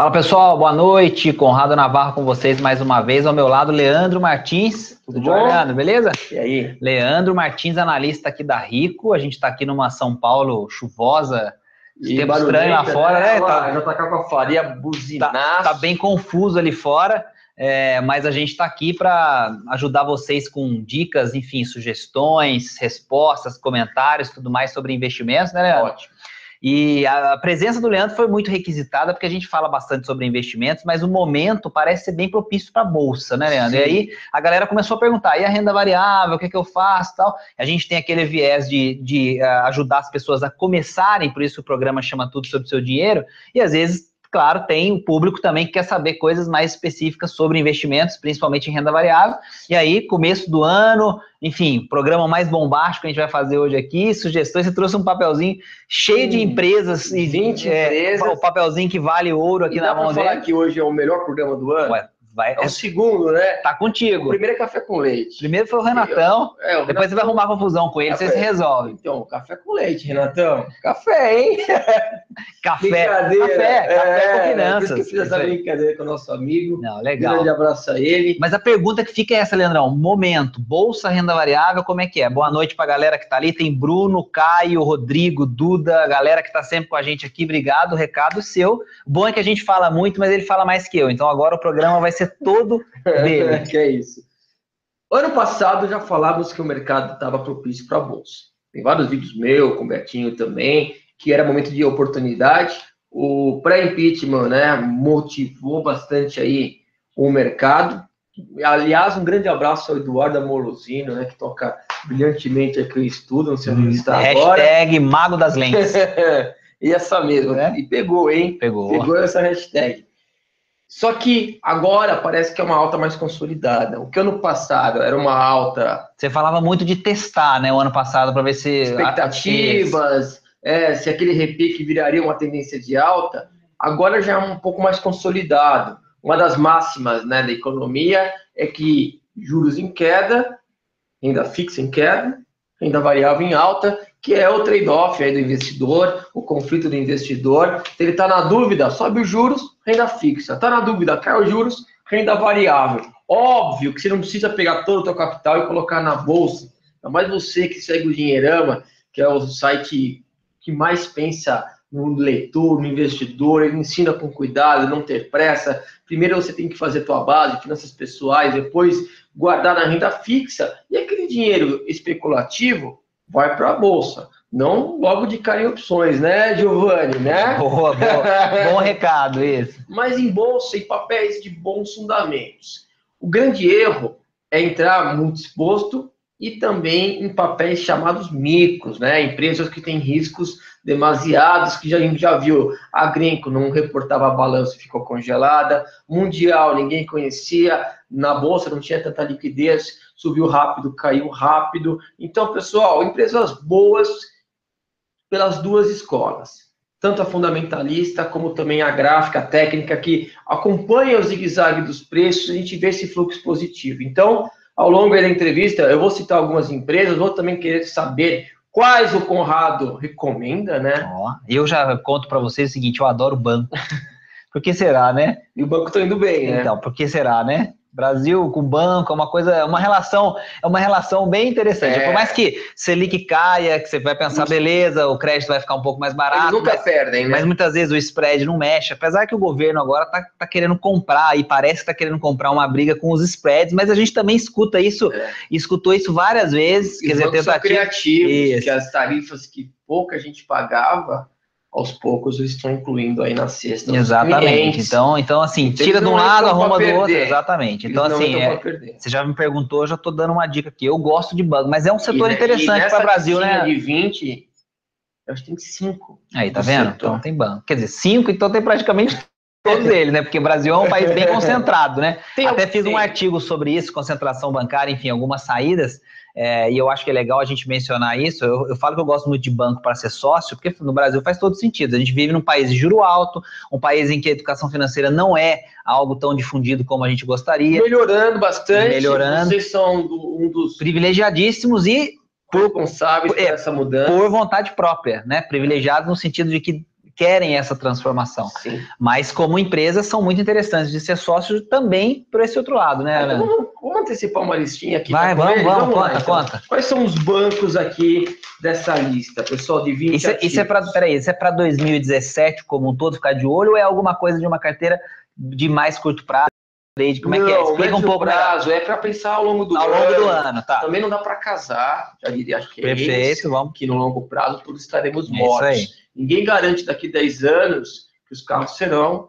Fala pessoal, boa noite. Conrado Navarro com vocês mais uma vez. Ao meu lado, Leandro Martins. Tudo bom? Leandro, beleza? E aí? Leandro Martins, analista aqui da Rico. A gente está aqui numa São Paulo chuvosa. E tempo estranho lá fora, né? né? Tá, já tá com a faria buzinar. Tá, tá, bem confuso ali fora. É, mas a gente está aqui para ajudar vocês com dicas, enfim, sugestões, respostas, comentários, tudo mais sobre investimentos, né, Leandro? Ótimo. E a presença do Leandro foi muito requisitada, porque a gente fala bastante sobre investimentos, mas o momento parece ser bem propício para a bolsa, né, Leandro? Sim. E aí a galera começou a perguntar: e a renda variável, o que, é que eu faço tal? A gente tem aquele viés de, de uh, ajudar as pessoas a começarem, por isso o programa chama Tudo sobre o Seu Dinheiro, e às vezes claro, tem o público também que quer saber coisas mais específicas sobre investimentos, principalmente em renda variável. E aí, começo do ano, enfim, programa mais bombástico que a gente vai fazer hoje aqui, sugestões, você trouxe um papelzinho cheio de empresas e 20 é, empresas. O papelzinho que vale ouro aqui e na mão dele. falar que hoje é o melhor programa do ano? Ué, Vai, é o segundo, né? Tá contigo. O primeiro é café com leite. Primeiro foi o Renatão. Eu, é, o depois Renatão, você vai arrumar confusão com ele, café. você se resolve. Então, café com leite, Renatão. Café, hein? café. Brincadeira. Café, é, café com finanças. que eu fiz essa brincadeira com o nosso amigo. Não, legal. Um grande abraço a ele. Mas a pergunta que fica é essa, Leandrão. Momento, bolsa, renda variável, como é que é? Boa noite pra galera que tá ali. Tem Bruno, Caio, Rodrigo, Duda, a galera que tá sempre com a gente aqui. Obrigado, recado seu. Bom é que a gente fala muito, mas ele fala mais que eu. Então agora o programa vai ser todo dele. que é isso. Ano passado já falávamos que o mercado estava propício para a bolsa. Tem vários vídeos meus, com o Betinho também, que era momento de oportunidade. O pré-impeachment, né, motivou bastante aí o mercado. Aliás, um grande abraço ao Eduardo Amorosino, né, que toca brilhantemente aqui o estudo, não sei onde está agora. Hashtag Mago das Lentes. e essa mesmo, né? E pegou, hein? Pegou. Pegou essa hashtag. Só que agora parece que é uma alta mais consolidada. O que ano passado era uma alta. Você falava muito de testar, né? O ano passado para ver se expectativas, é, se aquele repique viraria uma tendência de alta. Agora já é um pouco mais consolidado. Uma das máximas né, da economia é que juros em queda, renda fixa em queda, renda variável em alta que é o trade-off aí do investidor, o conflito do investidor. Ele está na dúvida, sobe os juros, renda fixa. Está na dúvida, cai os juros, renda variável. Óbvio que você não precisa pegar todo o seu capital e colocar na bolsa. Ainda mais você que segue o Dinheirama, que é o site que mais pensa no leitor, no investidor, ele ensina com cuidado, não ter pressa. Primeiro você tem que fazer tua base, finanças pessoais, depois guardar na renda fixa. E aquele dinheiro especulativo, vai para a bolsa. Não logo de cara em opções, né, Giovanni, né? Boa, boa. Bom recado isso. Mas em bolsa e papéis de bons fundamentos. O grande erro é entrar muito exposto e também em papéis chamados micros, né? Empresas que têm riscos demasiados, que já, a gente já viu. A Grenco não reportava balanço e ficou congelada. Mundial, ninguém conhecia. Na bolsa não tinha tanta liquidez subiu rápido, caiu rápido. Então, pessoal, empresas boas pelas duas escolas, tanto a fundamentalista como também a gráfica, a técnica, que acompanha o zigue-zague dos preços, a gente vê esse fluxo positivo. Então, ao longo da entrevista, eu vou citar algumas empresas, vou também querer saber quais o Conrado recomenda, né? Ó, eu já conto para vocês o seguinte, eu adoro banco. Por que será, né? E o banco está indo bem, né? Então, por que será, né? Brasil com banco é uma coisa, é uma relação, é uma relação bem interessante. É. Por mais que Selic caia, que você vai pensar, beleza, o crédito vai ficar um pouco mais barato. Eles nunca mas, perdem, né? Mas muitas vezes o spread não mexe, apesar que o governo agora tá, tá querendo comprar, e parece que tá querendo comprar uma briga com os spreads, mas a gente também escuta isso, é. escutou isso várias vezes. Quer dizer, tentativa. criativos, isso. que as tarifas que pouca gente pagava aos poucos eles estão incluindo aí na cesta. Exatamente. Então, então assim, tira de um lado, arruma do outro. Exatamente. Então, eles assim, é, você já me perguntou, eu já estou dando uma dica aqui. Eu gosto de banco, mas é um setor e, interessante para o Brasil, né? de 20, eu acho que tem 5. Aí, tá vendo? Setor. Então tem banco. Quer dizer, 5, então tem praticamente todos eles, né? Porque o Brasil é um país bem concentrado, né? Tem, Até fiz um artigo sobre isso, concentração bancária, enfim, algumas saídas. É, e eu acho que é legal a gente mencionar isso. Eu, eu falo que eu gosto muito de banco para ser sócio, porque no Brasil faz todo sentido. A gente vive num país de juro alto, um país em que a educação financeira não é algo tão difundido como a gente gostaria. Melhorando bastante. Melhorando. Vocês são um dos privilegiadíssimos e por, responsáveis por, é, essa mudança. Por vontade própria, né? Privilegiados no sentido de que querem essa transformação. Sim. Mas como empresas são muito interessantes de ser sócio também por esse outro lado, né, Então, vamos, vamos antecipar uma listinha aqui. Vai, vamos, vamos, lá, conta, então. conta. Quais são os bancos aqui dessa lista, pessoal, de 20 Isso, é- isso é para, peraí, isso é para 2017 como um todo ficar de olho ou é alguma coisa de uma carteira de mais curto prazo? Trade? Como é que é? Não, Explica um pouco melhor. prazo, é para pensar ao longo do Ao ano. longo do ano, tá? Também não dá para casar, já diria, acho que é esse, Perfeito, vamos. que no longo prazo todos estaremos É isso mortos. aí. Ninguém garante daqui 10 anos que os carros serão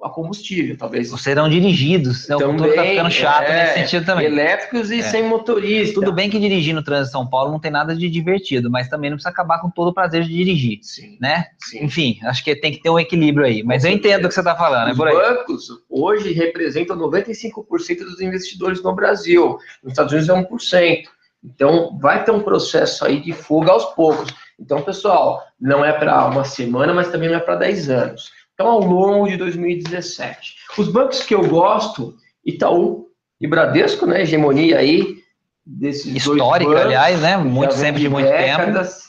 a combustível, talvez Serão dirigidos. né? O futuro tá ficando chato é, nesse sentido também. elétricos e É. sem motorista. Tudo bem que dirigir no trânsito de São Paulo não tem nada de divertido, mas também não precisa acabar com todo o prazer de dirigir, Sim, né? sim. Enfim, acho que tem que ter um equilíbrio aí. Mas Com eu certeza. entendo o que você está falando, é Os aí. bancos hoje representam 95% dos investidores no Brasil. Nos Estados Unidos é 1%. Então, vai ter um processo aí de fuga aos poucos. Então, pessoal, não é para uma semana, mas também não é para 10 anos. Então, ao longo de 2017. Os bancos que eu gosto, Itaú e Bradesco, né? Hegemonia aí desses dois Histórica, bancos. aliás, né? Muito sempre de muito tempo. décadas.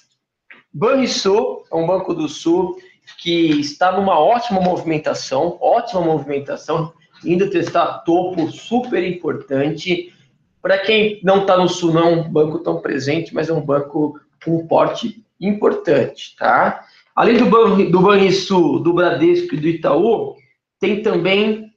Banrisul é um banco do Sul que está numa ótima movimentação, ótima movimentação, indo testar topo super importante. Para quem não está no Sul, não é um banco tão presente, mas é um banco com um porte importante, tá? Além do, Ban do Banrisul, do Bradesco e do Itaú, tem também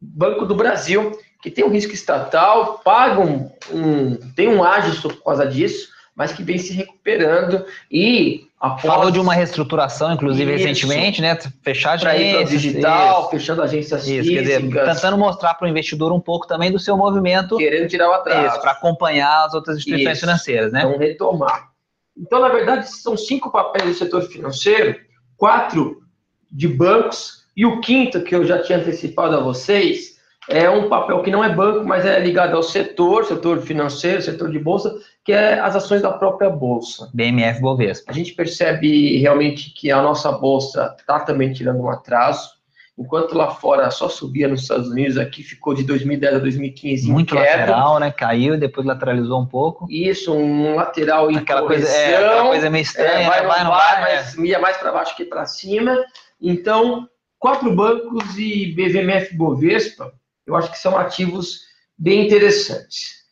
Banco do Brasil, que tem um risco estatal, paga um, um- tem um ágio por causa disso, mas que vem se recuperando e após Falou de uma reestruturação, inclusive, Isso. recentemente, né? Fechar o agências, digital, isso. fechando agências Isso, quer dizer, físicas, tentando mostrar para o investidor um pouco também do seu movimento querendo tirar o atraso. para acompanhar as outras instituições Isso. financeiras, né? Então, retomar. Então, na verdade, são cinco papéis do setor financeiro, quatro de bancos, e o quinto, que eu já tinha antecipado a vocês, é um papel que não é banco, mas é ligado ao setor, setor financeiro, setor de bolsa, que é as ações da própria bolsa. BMF Bovespa. A gente percebe realmente que a nossa bolsa está também tirando um atraso. Enquanto lá fora só subia nos Estados Unidos, aqui ficou de 2010 a 2015 em Muito queda. lateral, né? Caiu, depois lateralizou um pouco. Isso, um lateral em Aquela coisa, correção. é, aquela coisa meio estranha, É, né? vai, não vai, não vai, vai, é. mas ia mais para baixo que para cima. Então, quatro bancos e BVMF Bovespa, eu acho que são ativos bem interessantes.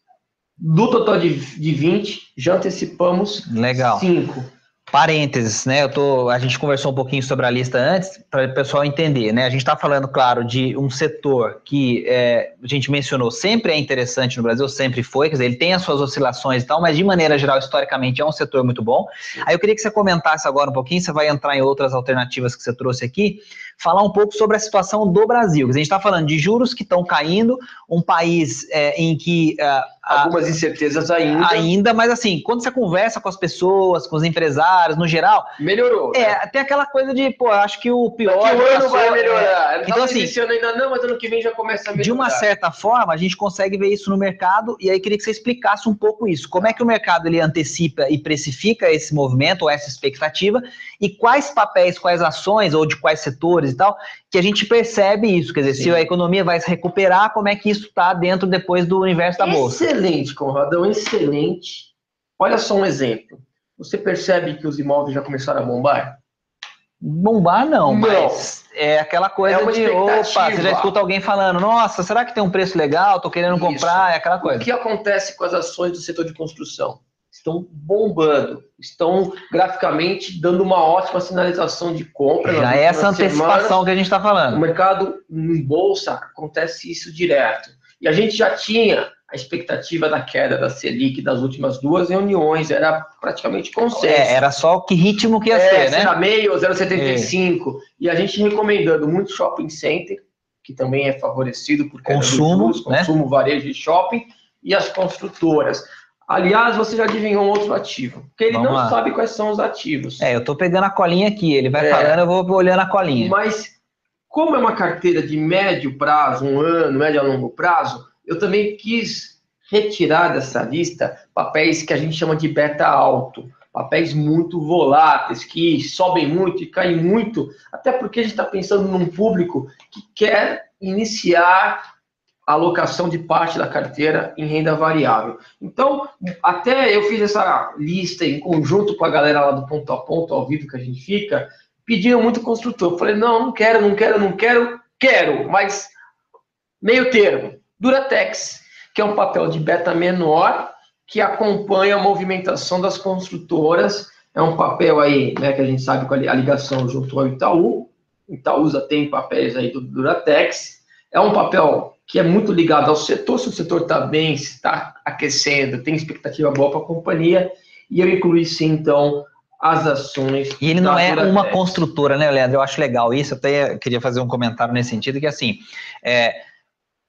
Do total de, de 20, já antecipamos Legal. 5. Parênteses, né? Eu tô, a gente conversou um pouquinho sobre a lista antes, para o pessoal entender, né? A gente está falando, claro, de um setor que é, a gente mencionou sempre é interessante no Brasil, sempre foi, quer dizer, ele tem as suas oscilações e tal, mas de maneira geral, historicamente, é um setor muito bom. Aí eu queria que você comentasse agora um pouquinho, você vai entrar em outras alternativas que você trouxe aqui, falar um pouco sobre a situação do Brasil. Quer dizer, A gente está falando de juros que estão caindo, um país é, em que a- Algumas incertezas ainda. ainda, mas assim, quando você conversa com as pessoas, com os empresários, no geral, Melhorou. né? é, tem aquela coisa de, pô, acho que o pior. Daqui já ano vai é. melhorar. Não Então, assim, ainda não, mas ano que vem já começa a melhorar. De uma certa forma, a gente consegue ver isso no mercado, e aí queria que você explicasse um pouco isso. Como é que o mercado ele antecipa e precifica esse movimento ou essa expectativa, e quais papéis, quais ações, ou de quais setores e tal, que a gente percebe isso. Quer dizer, Sim. se a economia vai se recuperar, como é que isso está dentro depois do universo da Bolsa? Excelente, Conradão, excelente. Olha só um exemplo. Você percebe que os imóveis já começaram a bombar? Bombar não, Não. mas é aquela coisa É de, opa, você já escuta alguém falando, nossa, será que tem um preço legal? Tô querendo Isso. comprar, é aquela O coisa. que acontece com as ações do setor de construção? Estão bombando, estão graficamente dando uma ótima sinalização de compra. Já é essa antecipação semanas. que a gente está falando. mercado em bolsa acontece isso direto. E a gente já tinha a expectativa da queda da Selic das últimas duas reuniões, era praticamente consenso. É, era só que ritmo que ia É, ser, né? será meio, 0,75. E a gente recomendando muito shopping center, que também é favorecido por Consumo, né? consumo, varejo e shopping, e as construtoras. Aliás, você já adivinhou um outro ativo, porque ele Vamos não lá. sabe quais são os ativos. É, eu tô pegando a colinha aqui, ele vai É. falando, eu vou olhando a colinha. Mas, como é uma carteira de médio prazo, um ano, médio a longo prazo, eu também quis retirar dessa lista papéis que a gente chama de beta alto, papéis muito voláteis, que sobem muito e caem muito, até porque a gente está pensando num público que quer iniciar a alocação de parte da carteira em renda variável. Então, até eu fiz essa lista em conjunto com a galera lá do ponto a ponto, ao vivo que a gente fica, pediam muito construtor. Eu falei, não, não quero, não quero, não quero, quero, mas meio termo. Duratex, que é um papel de beta menor que acompanha a movimentação das construtoras. É um papel aí, né, que a gente sabe com a ligação junto ao Itaú. Itaúsa tem papéis aí do Duratex. É um papel que é muito ligado ao setor, se o setor está bem, se está aquecendo, tem expectativa boa para a companhia, e eu incluí sim, então, as ações. E ele não é uma construtora, né, Leandro? Eu acho legal isso, até queria fazer um comentário nesse sentido, que assim, é,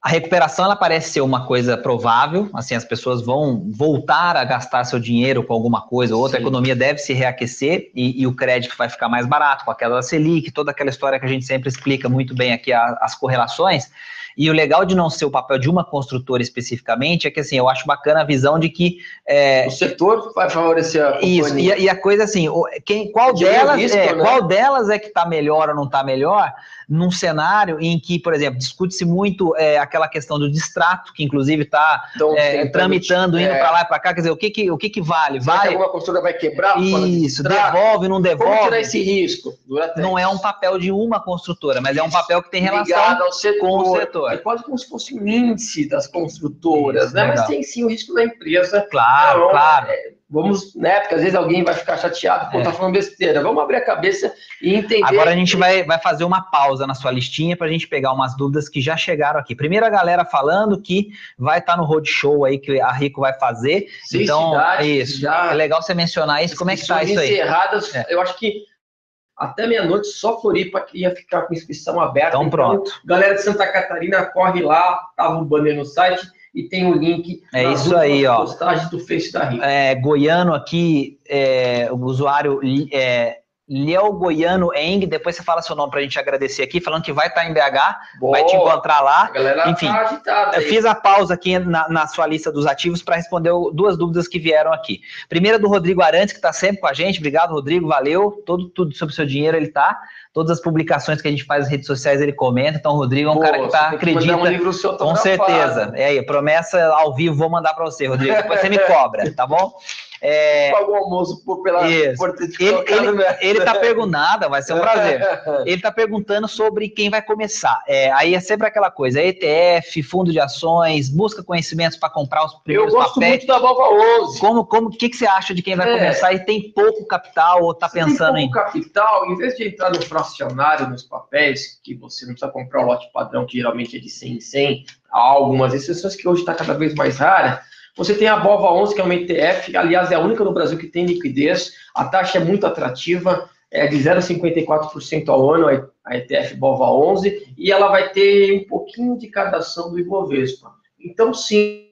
a recuperação ela parece ser uma coisa provável, assim, as pessoas vão voltar a gastar seu dinheiro com alguma coisa ou outra, Sim. a economia deve se reaquecer e, e, o crédito vai ficar mais barato com a queda da Selic, toda aquela história que a gente sempre explica muito bem aqui, a, as correlações. E o legal de não ser o papel de uma construtora especificamente é que, assim, eu acho bacana a visão de que... É, o setor vai favorecer a companhia. Isso, e, e a coisa assim, quem, qual, delas, risco, é, né? qual delas é que está melhor ou não está melhor num cenário em que, por exemplo, discute-se muito é, aquela questão do distrato, que inclusive está então, é, tramitando, indo é. para lá e para cá, quer dizer, o que que, o que, que vale? Será vale? Que alguma construtora vai quebrar? Isso, devolve, não devolve. Como tirar esse risco? Não é um papel de uma construtora, mas é um papel que tem relação com o setor. É quase como se fosse um índice das construtoras, Isso, né? Legal. Mas tem sim o risco da empresa. Claro, então, claro. É, Vamos, né? Porque às vezes alguém vai ficar chateado por é. tá falando besteira. Vamos abrir a cabeça e entender. Agora a gente vai, vai fazer uma pausa na sua listinha para a gente pegar umas dúvidas que já chegaram aqui. Primeiro a galera falando que vai estar tá no roadshow aí que a Rico vai fazer. Seis então, cidades, isso. Já... É legal você mencionar isso. Como é que tá isso aí? Encerradas, é. eu acho que até meia-noite só Floripa ia ficar com inscrição aberta. Então, então pronto. Galera de Santa Catarina, corre lá, tava o banner no site e tem o link é isso aí, ó. postagem do Face da Rico. É, Goiano aqui, é, o usuário é, Léo Goiano Eng, depois você fala seu nome para a gente agradecer aqui, falando que vai estar tá em BH, Boa. vai te encontrar lá. A Enfim, tá eu fiz a pausa aqui na, na sua lista dos ativos para responder duas dúvidas que vieram aqui. Primeira do Rodrigo Arantes, que está sempre com a gente. Obrigado, Rodrigo, valeu. Todo, tudo sobre o seu dinheiro ele tá. Todas as publicações que a gente faz nas redes sociais ele comenta. Então, o Rodrigo é um Pô, cara que tá, acredita. Um livro seu com certeza. É aí, promessa ao vivo, vou mandar para você, Rodrigo. Depois você me cobra, tá bom? É... Paga o almoço por, pela, por ter te ele, ele, ele tá perguntando, vai ser um prazer. ele tá perguntando sobre quem vai começar. É, aí é sempre aquela coisa, ETF, fundo de ações, busca conhecimentos para comprar os primeiros papéis. Eu gosto papéis. muito da Nova 11. Como, como, que, que você acha de quem vai é. começar e tem pouco capital ou tá pensando em... capital, em vez de entrar no fracionário, nos papéis, que você não precisa comprar o lote padrão, que geralmente é de 100 em 100, há algumas exceções que hoje está cada vez mais rara, você tem a BOVA 11, que é uma ETF, aliás, é a única no Brasil que tem liquidez, a taxa é muito atrativa, é de 0,54% ao ano, a ETF BOVA 11, e ela vai ter um pouquinho de cada ação do Ibovespa. Então, sim,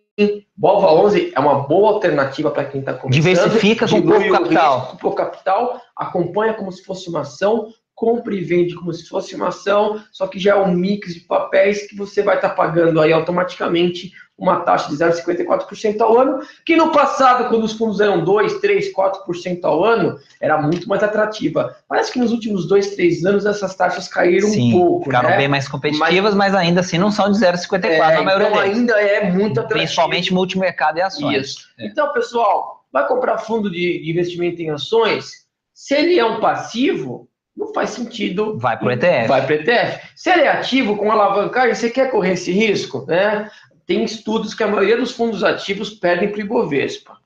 BOVA 11 é uma boa alternativa para quem está começando. Diversifica com pouco capital. Com pouco capital, acompanha como se fosse uma ação, compra e vende como se fosse uma ação, só que já é um mix de papéis que você vai estar tá pagando aí automaticamente uma taxa de 0,54% ao ano, que no passado, quando os fundos eram 2, 3, 4% ao ano, era muito mais atrativa. Parece que nos últimos 2, 3 anos essas taxas caíram Sim, um pouco. Ficaram né? bem mais competitivas, mas, mas, ainda assim não são de 0,54 é, na maioria então deles. ainda é muito atrativo. Principalmente multimercado e ações. Isso. É. Então, pessoal, vai comprar fundo de, de investimento em ações? Se ele é um passivo, não faz sentido. Vai para o ETF. Vai para o ETF. Se ele é ativo com alavancagem, você quer correr esse risco? Né? tem estudos que a maioria dos fundos ativos perdem para o Ibovespa.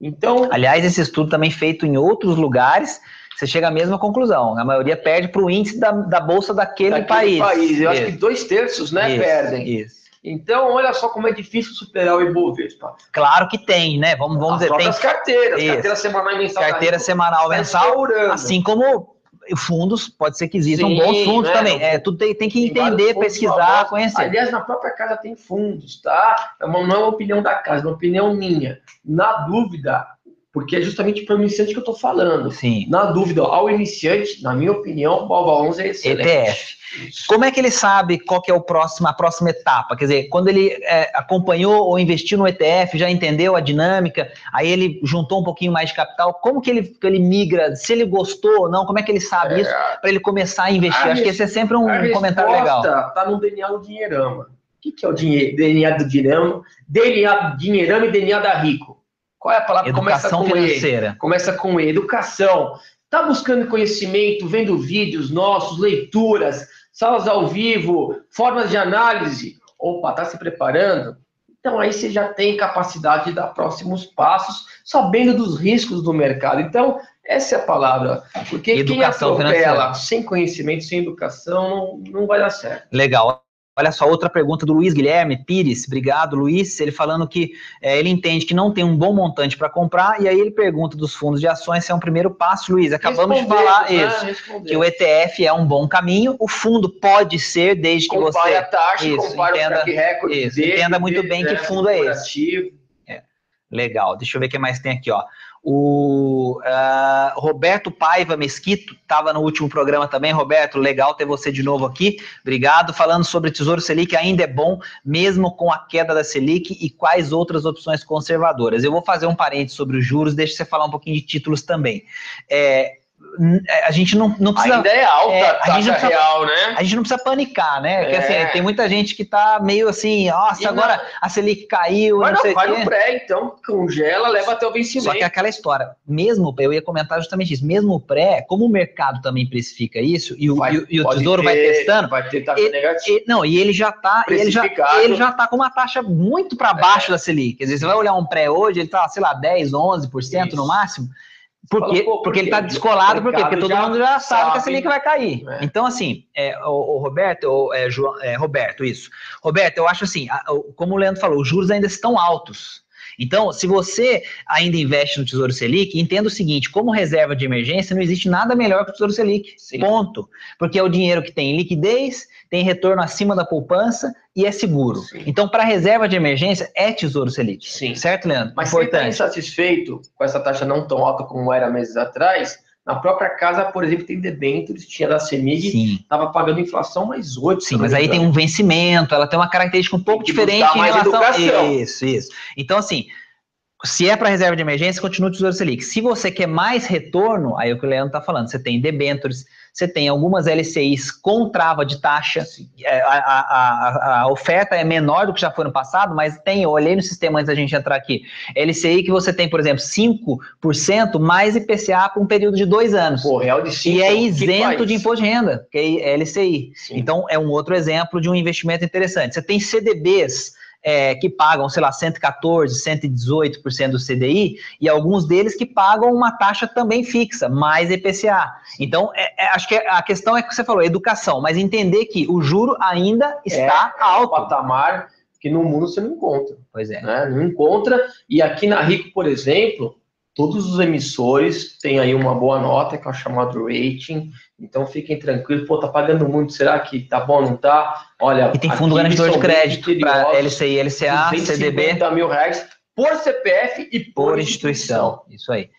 Então, aliás, esse estudo também feito em outros lugares, você chega à mesma conclusão. A maioria perde para o índice da, da bolsa daquele, daquele país. país. Eu isso. acho que dois terços, né, isso, perdem. Isso. Então, olha só como é difícil superar o Ibovespa. Claro que tem, né? Vamos, vamos As dizer, tem carteiras, isso. carteira semanal e mensal. Carteira semanal, mensal, assim como fundos, pode ser que existam Sim, bons fundos né? também. É, tu tem, tem que entender, pesquisar, conhecer. Aliás, na própria casa tem fundos, tá? É uma, não é uma opinião da casa, é uma opinião minha. Na dúvida, porque é justamente para o iniciante que eu estou falando. Sim. Na dúvida, ao iniciante, na minha opinião, o Balva 11 é excelente. ETF. Como é que ele sabe qual que é o próximo, a próxima etapa? Quer dizer, quando ele é, acompanhou ou investiu no ETF, já entendeu a dinâmica, aí ele juntou um pouquinho mais de capital, como que ele, que ele migra? Se ele gostou ou não, como é que ele sabe é, isso para ele começar a investir? A Acho que esse é sempre um comentário legal. Está no DNA do Dinheirama. O que, que é o dinheiro, DNA do Dinheirama? DNA do Dinheirama e DNA da Rico. Qual é a palavra? Educação Começa com financeira. E. Começa com e. Educação. Está buscando conhecimento, vendo vídeos nossos, leituras, salas ao vivo, formas de análise? Opa, está se preparando? Então aí você já tem capacidade de dar próximos passos, sabendo dos riscos do mercado. Então, essa é a palavra. Porque educação quem atropela sem conhecimento, sem educação, não, não vai dar certo. Legal. Olha só, outra pergunta do Luiz Guilherme Pires. Obrigado, Luiz. Ele falando que é, ele entende que não tem um bom montante para comprar, e aí ele pergunta dos fundos de ações se é um primeiro passo. Luiz, acabamos de falar né? isso, que o ETF é um bom caminho. O fundo pode ser, desde que compare você. a taxa, isso, entenda, o recorde. Isso, dele, entenda muito dele, bem que né, fundo é esse. É, legal. Deixa eu ver o que mais tem aqui, ó. O uh, Roberto Paiva Mesquito estava no último programa também. Roberto, legal ter você de novo aqui. Obrigado. Falando sobre Tesouro Selic, ainda é bom, mesmo com a queda da Selic e quais outras opções conservadoras. Eu vou fazer um parênteses sobre os juros, deixa você falar um pouquinho de títulos também. É, a gente não, não precisa. Ainda é alta é, a taxa precisa, real, né? A gente não precisa panicar, né? Porque é. assim, tem muita gente que tá meio assim, nossa, e agora não, a Selic caiu. Mas não, não vai no pré, então congela, leva até o vencimento. Só que é aquela história, mesmo, eu ia comentar justamente isso, mesmo o pré, como o mercado também precifica isso, e o, vai, e, e o tesouro ter, vai testando. Vai ter taxa negativa. não, e ele já tá. Ele já, ele já tá com uma taxa muito para baixo é. da Selic. Quer dizer, você vai olhar um pré hoje, ele tá, sei lá, 10, 11% isso. no máximo. Porque, Fala, porque ele está descolado, por quê? Porque todo mundo já sabe, sabe que a Selic vai cair. É. Então, assim, é, o, o Roberto, o, é, João, é, Roberto, isso. Roberto, eu acho assim, a, como o Leandro falou, os juros ainda estão altos. Então, se você ainda investe no Tesouro Selic, entenda o seguinte: como reserva de emergência, não existe nada melhor que o Tesouro Selic. Sim. Ponto. Porque é o dinheiro que tem liquidez, tem retorno acima da poupança e é seguro. Sim. Então, para reserva de emergência, é Tesouro Selic. Sim. Certo, Leandro? Mas Importante. você está insatisfeito com essa taxa não tão alta como era meses atrás, na própria casa, por exemplo, tem debêntures, tinha da CEMIG, estava pagando inflação mais 8. Sim, mas aí tem um vencimento, ela tem uma característica um pouco diferente em relação... educação. Isso, isso. Então, assim, se é para reserva de emergência, continua o Tesouro Selic. Se você quer mais retorno, aí é o que o Leandro está falando, você tem debêntures, você tem algumas LCIs com trava de taxa, é, a, a, a, a, oferta é menor do que já foi no passado, mas tem, eu olhei no sistema antes da gente entrar aqui, LCI que você tem, por exemplo, 5% mais IPCA por um período de dois anos. Pô, real de 5, e é isento de imposto de renda, que é LCI. Sim. Então, é um outro exemplo de um investimento interessante. Você tem CDBs, é, que pagam, sei lá, 114, 118% do CDI, e alguns deles que pagam uma taxa também fixa, mais EPCA. Então, é, é, acho que a questão é que você falou, educação, mas entender que o juro ainda está é, alto. É um patamar que no mundo você não encontra. Pois é. Né? Não encontra, e aqui na Rico, por exemplo, todos os emissores têm aí uma boa nota, que é o chamado rating, então fiquem tranquilos, pô, tá pagando muito, será que tá bom, não tá? Olha, e tem fundo garantidor de crédito para LCI, LCA, CDB. mil reais por CPF e por, por instituição. instituição. Isso aí.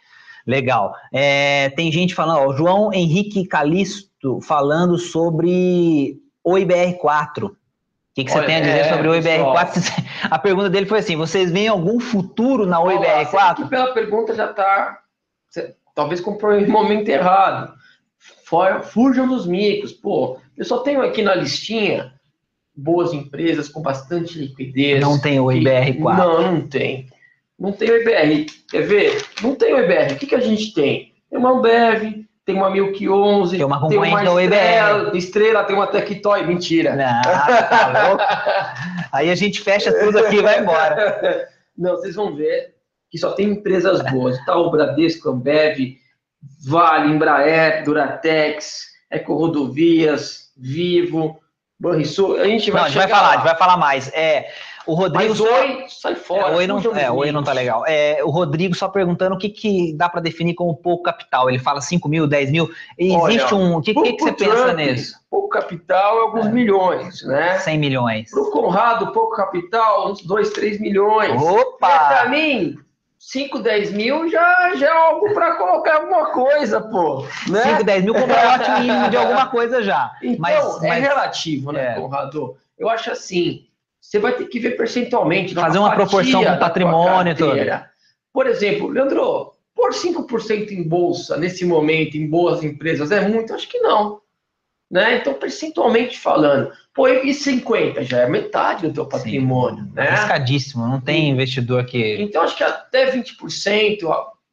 Legal. É, tem gente falando, ó, João Henrique Calisto falando sobre o IBR4. O que, que você tem a dizer é, sobre o IBR4? A pergunta dele foi assim: vocês veem algum futuro na OIBR4? Pela pergunta já está, talvez comprou em momento errado fujam dos micos. Pô, eu só tenho aqui na listinha boas empresas com bastante liquidez. Não tem o IBR4. Não, não tem. Não tem o IBR. Quer ver? Não tem o IBR. O que, que a gente tem? Tem uma Ambev, tem uma Milk 11, tem uma, tem uma estrela, estrela, tem uma Tectoy. Mentira. Não, tá louco. Aí a gente fecha tudo aqui e vai embora. Não, vocês vão ver que só tem empresas boas. Tá o Bradesco, Ambev, Vale, Embraer, Duratex, Ecorodovias, Vivo, Banrisul. A gente vai, não, a gente vai falar, lá. a gente vai falar mais. É, o Rodrigo. Mas oi, sai fora. É, oi, não, é, oi não tá legal. É, o Rodrigo só perguntando o que, que dá para definir como pouco capital. Ele fala 5 mil, 10 mil. Existe Olha, um. O que, que, que você Trump, pensa nisso? Pouco capital é alguns é. milhões, né? 100 milhões. Para o Conrado, pouco capital, uns 2, 3 milhões. Opa! Para mim, 5, 10 mil já, já é algo para colocar alguma coisa, pô. Né? 5, 10 mil comprar lote mínimo de alguma coisa já. Então, mas, é mas... relativo, né, é. Conrado? Eu acho assim, você vai ter que ver percentualmente. Fazer uma proporção com patrimônio todo. Por exemplo, Leandro, por 5% em bolsa nesse momento, em boas empresas, é muito? Acho que não. Né? Então, percentualmente falando, pô, e 50 já é metade do teu patrimônio, Sim, né? Arriscadíssimo, não tem investidor que. Então, acho que até 20%,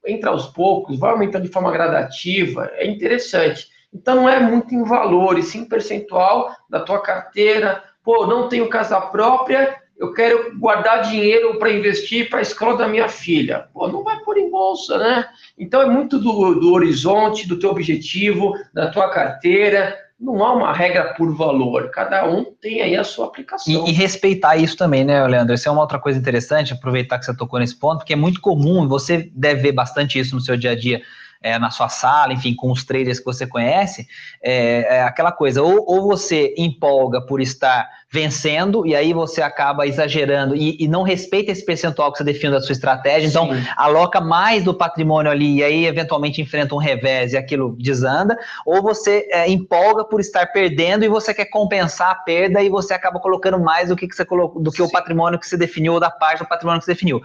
entra aos poucos, vai aumentando de forma gradativa, é interessante. Então não é muito em valor, e sim percentual da tua carteira. Pô, não tenho casa própria, eu quero guardar dinheiro para investir para a escola da minha filha. Pô, não vai pôr em bolsa, né? Então é muito do, do horizonte, do teu objetivo, da tua carteira, não há uma regra por valor, cada um tem aí a sua aplicação. E, e, respeitar isso também, né, Leandro? Isso é uma outra coisa interessante, aproveitar que você tocou nesse ponto, porque é muito comum, você deve ver bastante isso no seu dia a dia, é, na sua sala, enfim, com os traders que você conhece, é, é aquela coisa, ou, ou você empolga por estar vencendo, e aí você acaba exagerando e, e, não respeita esse percentual que você define da sua estratégia, então Sim. aloca mais do patrimônio ali e aí eventualmente enfrenta um revés e aquilo desanda, ou você é, empolga por estar perdendo e você quer compensar a perda e você acaba colocando mais do que, que você colocou, do que Sim. o patrimônio que você definiu ou da parte do patrimônio que você definiu.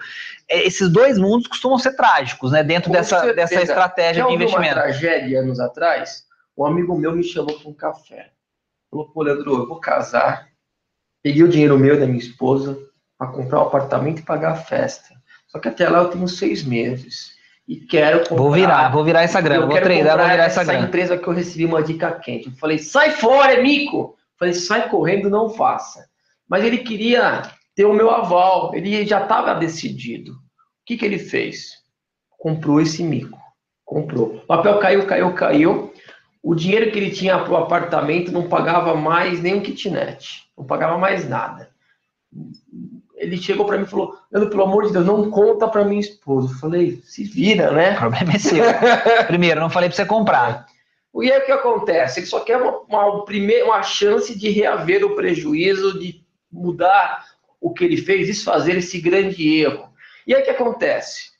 É, esses dois mundos costumam ser trágicos, né, dentro dessa, dessa estratégia Já de investimento. uma tragédia anos atrás? Um amigo meu me chamou para um café. Falou, pô, Leandro, eu vou casar Peguei o dinheiro meu da minha esposa para comprar um apartamento e pagar a festa. Só que até lá eu tenho seis meses. E quero comprar. Vou virar, vou virar essa grana. Vou treinar, vou virar essa, essa grana. empresa que eu recebi uma dica quente. Eu falei, sai fora, é mico! Eu falei, sai correndo, não faça. Mas ele queria ter o meu aval. Ele já estava decidido. O que, que ele fez? Comprou esse mico. Comprou. O papel caiu, caiu, caiu. O dinheiro que ele tinha para o apartamento não pagava mais nem um kitnet não pagava mais nada. Ele chegou para mim e falou: Leandro, pelo amor de Deus, não conta para minha esposa. Eu falei: se vira, né? O problema é seu. Primeiro, não falei para você comprar. E aí o que acontece? Ele só quer uma, uma, uma chance de reaver o prejuízo, de mudar o que ele fez, desfazer esse grande erro. E aí o que acontece?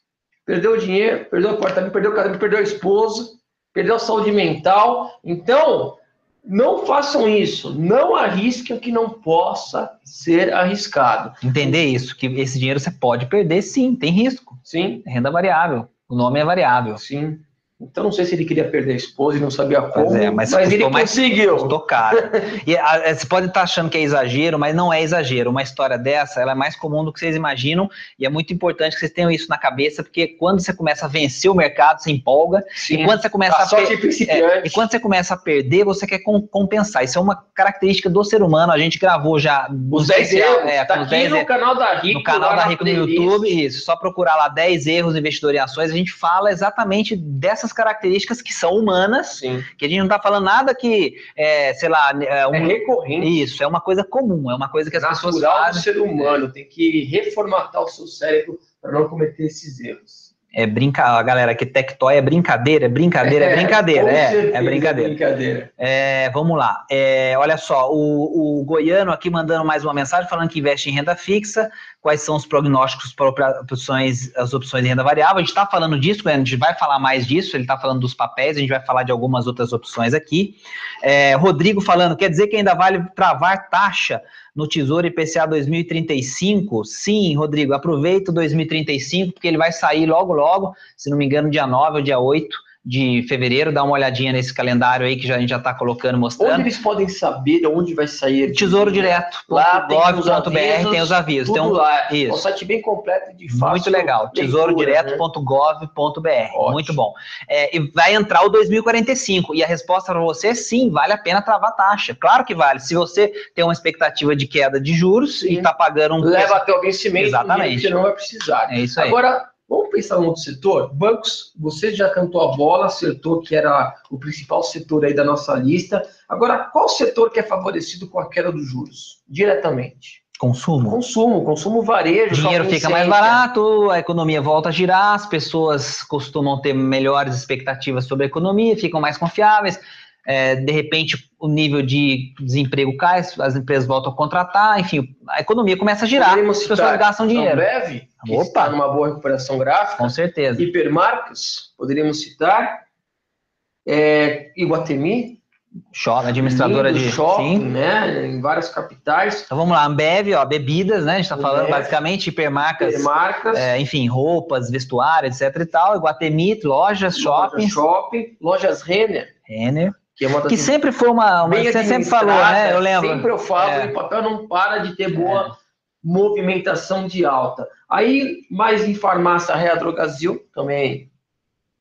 Perdeu o dinheiro, perdeu o apartamento, perdeu o casamento, perdeu a esposa, perdeu a saúde mental. Então, não façam isso. Não arrisquem o que não possa ser arriscado. Entender isso, que esse dinheiro você pode perder, sim, tem risco. Sim. Renda variável. O nome é variável. Sim. Então não sei se ele queria perder a esposa e não sabia como, é, mas, mas ele mais, conseguiu. Custou caro. e a, a, você pode estar achando que é exagero, mas não é exagero. Uma história dessa, ela é mais comum do que vocês imaginam e é muito importante que vocês tenham isso na cabeça, porque quando você começa a vencer o mercado, você empolga. Sim. E quando você começa a, a é, e quando você começa a perder, você quer compensar. Isso é uma característica do ser humano. A gente gravou já os 10 erros. É, tá aqui 10 no canal da Rico, no canal da Rico no YouTube, isso. Só procurar lá 10 erros investidor em ações. A gente fala exatamente dessas características que são humanas, Sim. que a gente não está falando nada que, é, sei lá... É, um, é, recorrente. Isso, é uma coisa comum, é uma coisa que as Natural pessoas fazem. do ser humano, tem que reformatar o seu cérebro para não cometer esses erros é brincadeira, galera, que Tectoy é brincadeira, é brincadeira, é, é brincadeira, é, é brincadeira. brincadeira. É, vamos lá, é, olha só, o, o, Goiano aqui mandando mais uma mensagem falando que investe em renda fixa, quais são os prognósticos para opções, as opções de renda variável, a gente está falando disso, Goiano, a gente vai falar mais disso, ele está falando dos papéis, a gente vai falar de algumas outras opções aqui. É, Rodrigo falando, quer dizer que ainda vale travar taxa no Tesouro IPCA 2035? Sim, Rodrigo, aproveita o 2035, porque ele vai sair logo, logo, se não me engano, dia 9 ou dia 8 de fevereiro, dá uma olhadinha nesse calendário aí que já, a gente já está colocando, mostrando. Onde eles podem saber onde vai sair? Tesouro Direto. Lá tem os avisos, tem os avisos. Tem um, lá. Isso. É um site bem completo e de fácil Muito legal. tesourodireto.gov.br. Né? Muito bom. É, e vai entrar o 2045. E a resposta para você é sim, vale a pena travar a taxa. Claro que vale. Se você tem uma expectativa de queda de juros sim. e está pagando um... Leva até o vencimento, Exatamente. você não vai precisar. É isso aí. Agora, Vamos pensar no outro setor? Bancos, você já cantou a bola, acertou que era o principal setor aí da nossa lista. Agora, qual setor que é favorecido com a queda dos juros? Diretamente. Consumo. Consumo, consumo varejo. Dinheiro fica mais barato, a economia volta a girar, as pessoas costumam ter melhores expectativas sobre a economia, ficam mais confiáveis é, de repente o nível de desemprego cai, as empresas voltam a contratar, enfim, a economia começa a girar, as pessoas gastam dinheiro. Breve, que Opa. está numa boa recuperação gráfica. Com certeza. Hipermarcas, poderíamos citar. É, Iguatemi. Shopping, administradora de shopping, sim. né? Em várias capitais. Então vamos lá, Ambev, ó, bebidas, né? A gente está falando basicamente hipermarcas, hipermarcas. É, enfim, roupas, vestuário, etc e tal. Iguatemi, lojas, shopping. Shopping, lojas Renner. Renner. Que, é uma que sempre foi uma. uma você sempre falou, né? Eu lembro. Sempre eu falo, é. o papel não para de ter boa é. movimentação de alta. Aí, mais em farmácia, a Readrogazil também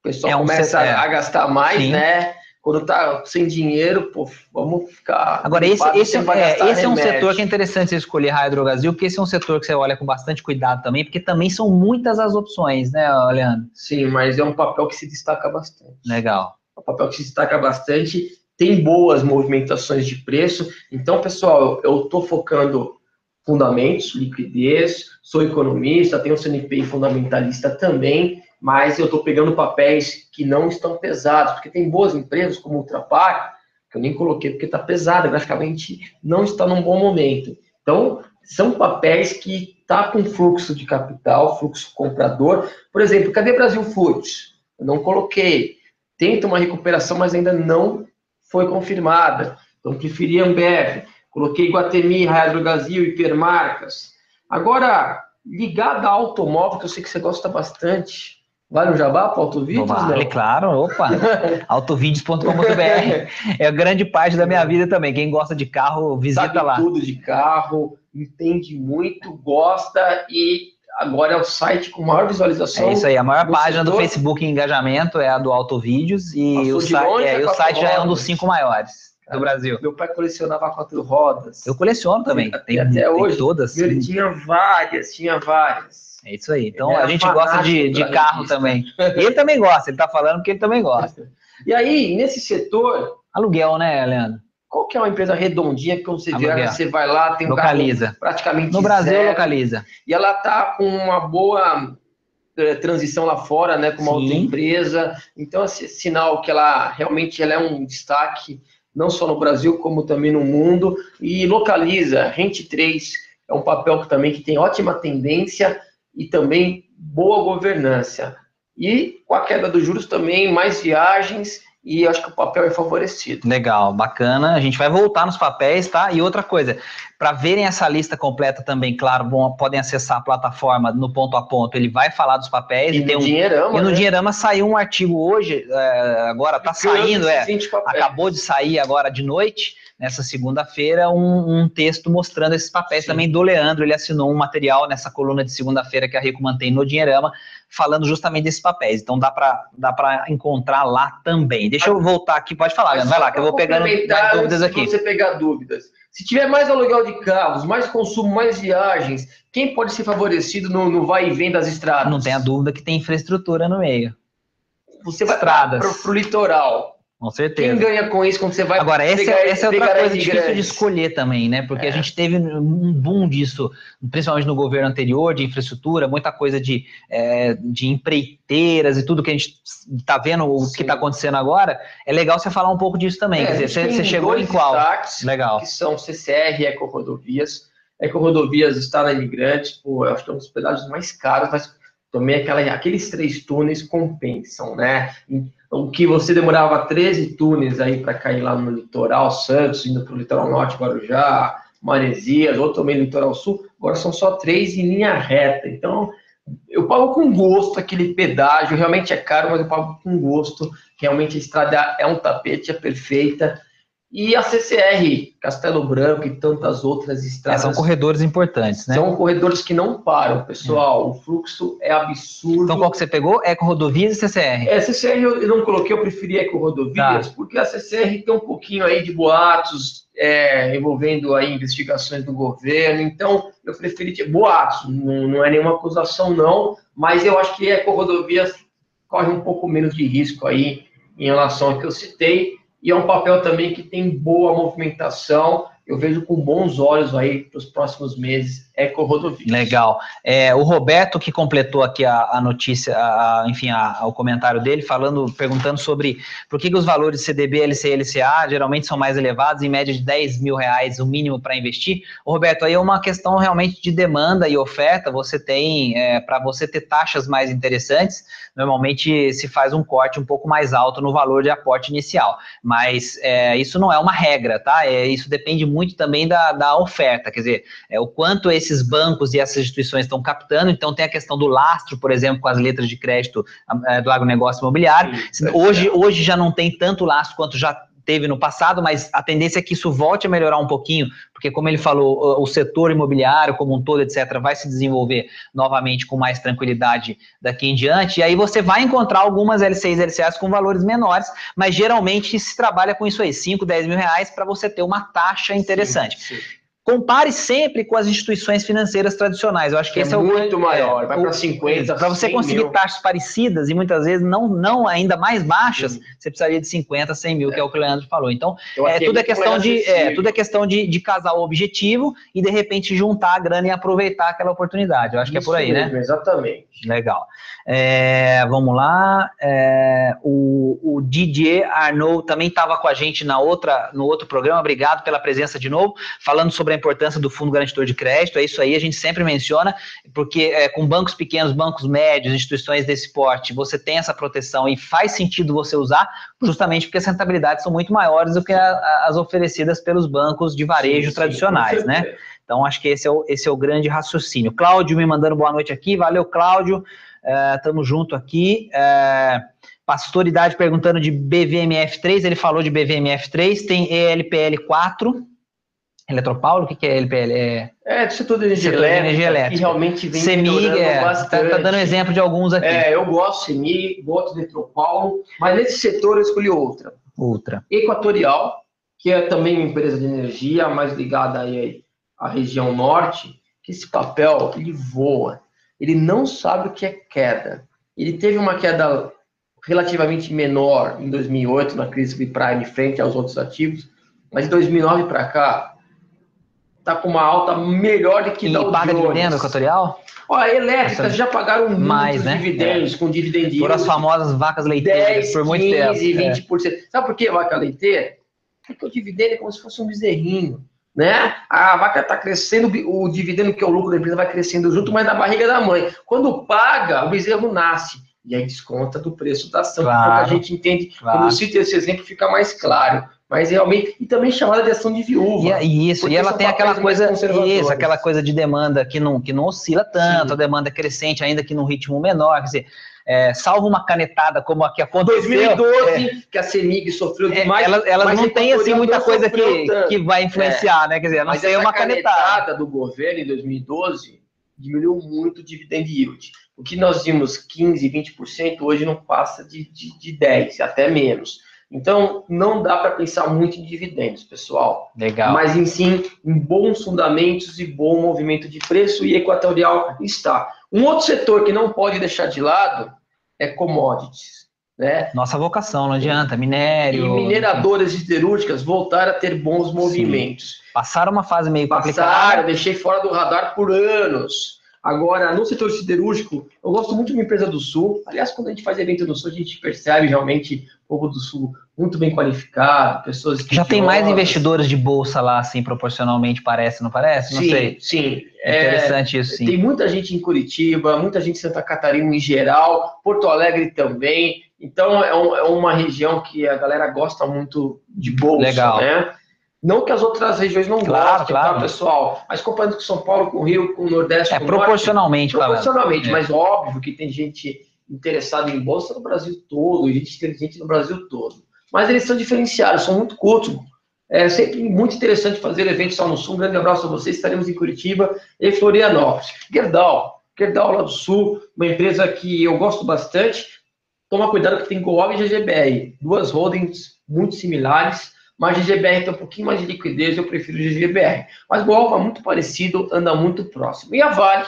pessoal é um começa a, é. a gastar mais, Sim. né? Quando tá sem dinheiro, pô, vamos ficar. Agora, esse, esse, é, esse é um setor que é interessante você escolher Raio Drogasil, porque esse é um setor que você olha com bastante cuidado também, porque também são muitas as opções, né, Leandro? Sim, mas é um papel que se destaca bastante. Legal. É um papel que se destaca bastante, tem boas movimentações de preço. Então, pessoal, eu estou focando fundamentos, liquidez, sou economista, tenho CNPI fundamentalista também, mas eu estou pegando papéis que não estão pesados, porque tem boas empresas como o que eu nem coloquei porque está pesada, graficamente não está num bom momento. Então, são papéis que tá com fluxo de capital, fluxo comprador. Por exemplo, cadê Brasil Foods? Eu não coloquei. Tenta uma recuperação, mas ainda não foi confirmada. Então, preferi Ambev. Coloquei Guatemi, Brasil, Hipermarcas. Agora, ligada ao automóvel, que eu sei que você gosta bastante, Vale um jabá para Autovídeos? Vale, não? claro, opa. autovídeos.com.br é grande parte da minha vida também. Quem gosta de carro, visita Sabe lá. tudo de carro, entende muito, gosta e agora é o site com maior visualização. É isso aí, a maior página setor. do Facebook em engajamento é a do Autovídeos e o, site, é, o site já é um dos cinco maiores do Brasil. Meu pai colecionava quatro rodas. Eu coleciono também. Tem, até tem hoje. todas. Ele tinha várias, tinha várias. É isso aí. Então a gente gosta de, de carro também. E ele também gosta, ele está falando que ele também gosta. E aí, nesse setor. Aluguel, né, Leandro? Qual que é uma empresa redondinha que você vê, você vai lá, tem localiza. Um praticamente No Brasil zero, localiza. E ela está com uma boa é, transição lá fora, né, com uma Sim. outra empresa. Então, esse sinal que ela realmente ela é um destaque não só no Brasil como também no mundo e localiza. Rente 3 é um papel que também que tem ótima tendência e também boa governança. E com a queda dos juros também, mais viagens e acho que o papel é favorecido. Legal, bacana. A gente vai voltar nos papéis, tá? E outra coisa, para verem essa lista completa também, claro, bom, podem acessar a plataforma no ponto a ponto. Ele vai falar dos papéis. E, e no um, Dinheirama. E no né? Dinheirama saiu um artigo hoje, é, agora tá saindo, é. Acabou de sair agora de noite nessa segunda-feira um, um, texto mostrando esses papéis Sim. também do Leandro. Ele assinou um material nessa coluna de segunda-feira que a Rico mantém no Dinheirama, falando justamente desses papéis. Então dá para dá encontrar lá também. Deixa eu voltar aqui, pode falar, Leandro, vai lá, que eu vou pegando mais dúvidas aqui. você pegar dúvidas. Se tiver mais aluguel de carros, mais consumo, mais viagens, quem pode ser favorecido no, no vai e vem das estradas? Não tenha dúvida que tem infraestrutura no meio. Você vai para o litoral com certeza. Quem ganha com isso quando você vai Agora, essa, pegar, essa é outra coisa difícil grandes. de escolher também, né? Porque é. a gente teve um boom disso, principalmente no governo anterior, de infraestrutura, muita coisa de, é, de empreiteiras e tudo que a gente está vendo, o Sim. que está acontecendo agora. É legal você falar um pouco disso também. É, Quer dizer, você, chegou em qual? Legal. Que são CCR e Eco-Rodovias. Eco-Rodovias está na Imigrantes, pô, eu acho que é um dos pedágios mais caros, mas também aquela, aqueles três túneis compensam, né? o que você demorava 13 túneis aí para cair lá no litoral Santos, indo para o litoral norte, Guarujá, Maresias, ou também litoral sul, agora são só três em linha reta. Então, eu pago com gosto aquele pedágio, realmente é caro, mas eu pago com gosto. Realmente a estrada é um tapete, é perfeita. E a CCR, Castelo Branco e tantas outras estradas. É, são corredores importantes, né? São corredores que não param, pessoal. É. O fluxo é absurdo. Então, qual que você pegou? Eco Rodovias e CCR? É, CCR eu não coloquei, eu preferi Eco Rodovias, tá. porque a CCR tem um pouquinho aí de boatos é, envolvendo aí investigações do governo. Então, eu preferi boatos. Não, não é nenhuma acusação, não. Mas eu acho que Eco Rodovias corre um pouco menos de risco aí em relação ao que eu citei e é um papel também que tem boa movimentação. Eu vejo com bons olhos aí para os próximos meses Eco Rodovias. Legal. É, o Roberto que completou aqui a, a notícia, a, enfim, a, o comentário dele, falando, perguntando sobre por que, que os valores CDB, LCI e LCA geralmente são mais elevados, em média de 10 mil reais o mínimo para investir. Ô, Roberto, aí é uma questão realmente de demanda e oferta. Você tem, é, para você ter taxas mais interessantes, normalmente se faz um corte um pouco mais alto no valor de aporte inicial. Mas é, isso não é uma regra, tá? É, isso depende muito também da, da oferta, quer dizer, é, o quanto esses bancos e essas instituições estão captando. Então, tem a questão do lastro, por exemplo, com as letras de crédito é, do agronegócio imobiliário. Sim, hoje, hoje já não tem tanto lastro quanto já teve no passado, mas a tendência é que isso volte a melhorar um pouquinho, porque como ele falou, o setor imobiliário como um todo, etc., vai se desenvolver novamente com mais tranquilidade daqui em diante, e aí você vai encontrar algumas LCIs e LCAs com valores menores, mas geralmente se trabalha com isso aí, 5, 10 mil reais, para você ter uma taxa interessante. Sim, sim. Compare sempre com as instituições financeiras tradicionais. Eu acho que, que esse é, é o muito maior, é, vai para 50. Para você conseguir mil. taxas parecidas e muitas vezes não, não ainda mais baixas, você precisaria de 50, 100 mil, é. que é o que o Leandro falou. Então, é, tudo, é questão de, é, tudo é questão de, de casar o objetivo e de repente juntar a grana e aproveitar aquela oportunidade. Eu acho Isso que é por aí, né? mesmo, né? Exatamente. Legal. É, vamos lá. É, o, o Didier Arnaud também estava com a gente na outra, no outro programa. Obrigado pela presença de novo, falando sobre a importância do fundo garantidor de crédito. É isso aí, a gente sempre menciona, porque é, com bancos pequenos, bancos médios, instituições desse porte, você tem essa proteção e faz sentido você usar, justamente porque as rentabilidades são muito maiores do que a, as oferecidas pelos bancos de varejo sim, tradicionais, sim, né? Então, acho que esse é, o, esse é o grande raciocínio. Cláudio me mandando boa noite aqui. Valeu, Cláudio. Estamos uh, junto aqui. Uh, Pastoridade perguntando de BVMF3. Ele falou de BVMF3. Tem ELPL4. Eletropaulo, o que, que é ELPL? É, é do setor de energia, setor elétrica, de energia elétrica. Que realmente vem CEMIG, é, bastante. Tá, tá, dando exemplo de alguns aqui. É, eu gosto de CEMIG, gosto de Eletropaulo, mas nesse setor eu escolhi outra. Outra. Equatorial, que é também uma empresa de energia, mais ligada aí à região norte, que esse papel, ele voa. Ele não sabe o que é queda. Ele teve uma queda relativamente menor em 2008, na crise subprime, frente aos outros ativos, mas de 2009 para cá, está com uma alta melhor do que e paga Jones. dividendo equatorial? Olha, elétricas já pagaram mais, né? dividendos, é. com dividend Por as famosas vacas leiteiras, 10, por muito 15, tempo. 20%. É. Sabe por que vaca leiteira? Porque o dividendo é como se fosse um bezerrinho, né? A vaca está crescendo, o dividendo que é o lucro da empresa vai crescendo junto, mas na barriga da mãe. Quando paga, o bezerro nasce. E aí desconta do preço da ação. Claro, a gente entende, claro. quando cito esse exemplo, fica mais claro mas realmente e também chamada de ação de viúva. E, isso, e ela tem aquela coisa, isso, aquela coisa de demanda que não, que não oscila tanto, Sim. a demanda crescente ainda que num ritmo menor, quer dizer, é, salvo uma canetada como a que aconteceu. 2012, é, que a CEMIG sofreu é, demais. Elas, elas não têm assim muita coisa que, que vai influenciar, né? Quer dizer, não sei uma canetada. canetada do governo em 2012 diminuiu muito o dividend yield. O que nós vimos 15, 20%, hoje não passa de, de, de 10, até menos. Então, não dá para pensar muito em dividendos, pessoal. Legal. Mas, em sim, em bons fundamentos e bom movimento de preço, e Equatorial está. Um outro setor que não pode deixar de lado é commodities. Né? Nossa vocação, não adianta, minério. E mineradoras siderúrgicas voltaram a ter bons movimentos. Sim. Passaram uma fase meio complicada. Passaram, deixei fora do radar por anos. Agora, no setor siderúrgico, eu gosto muito de uma empresa do Sul. Aliás, quando a gente faz evento no Sul, a gente percebe realmente o povo do Sul muito bem qualificado, pessoas que Já tem mais investidores de bolsa lá, assim, proporcionalmente, parece, não parece? Não sim, sei. Sim, é Interessante é, isso, sim. Tem muita gente em Curitiba, muita gente em Santa Catarina em geral, Porto Alegre também. Então, é, um, é uma região que a galera gosta muito de bolsa, Legal. né? Não que as outras regiões não claro, gostem, tá, claro. tá, pessoal? Mas comparando com São Paulo, com o Rio, com o Nordeste, é, com o proporcionalmente, Norte, proporcionalmente, é. mas óbvio que tem gente interessada em bolsa no Brasil todo, gente inteligente no Brasil todo. Mas eles são diferenciados, são muito curtos. É sempre muito interessante fazer eventos lá no Sul. Um grande abraço a vocês. Estaremos em Curitiba e Florianópolis. Gerdau, Gerdau lá do Sul, uma empresa que eu gosto bastante. Toma cuidado que tem Goog e GGBR, duas holdings muito similares mas GGBR tem um pouquinho mais de liquidez, eu prefiro GGBR. Mas o Alfa é muito parecido, anda muito próximo. E a Vale,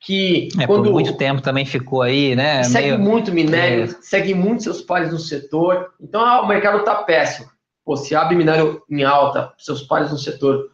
que é, quando, por muito tempo também ficou aí, né? Segue meio... muito minério, é. segue muito seus pares no setor. Então ah, o mercado está péssimo. Pô, se abre minério em alta, seus pares no setor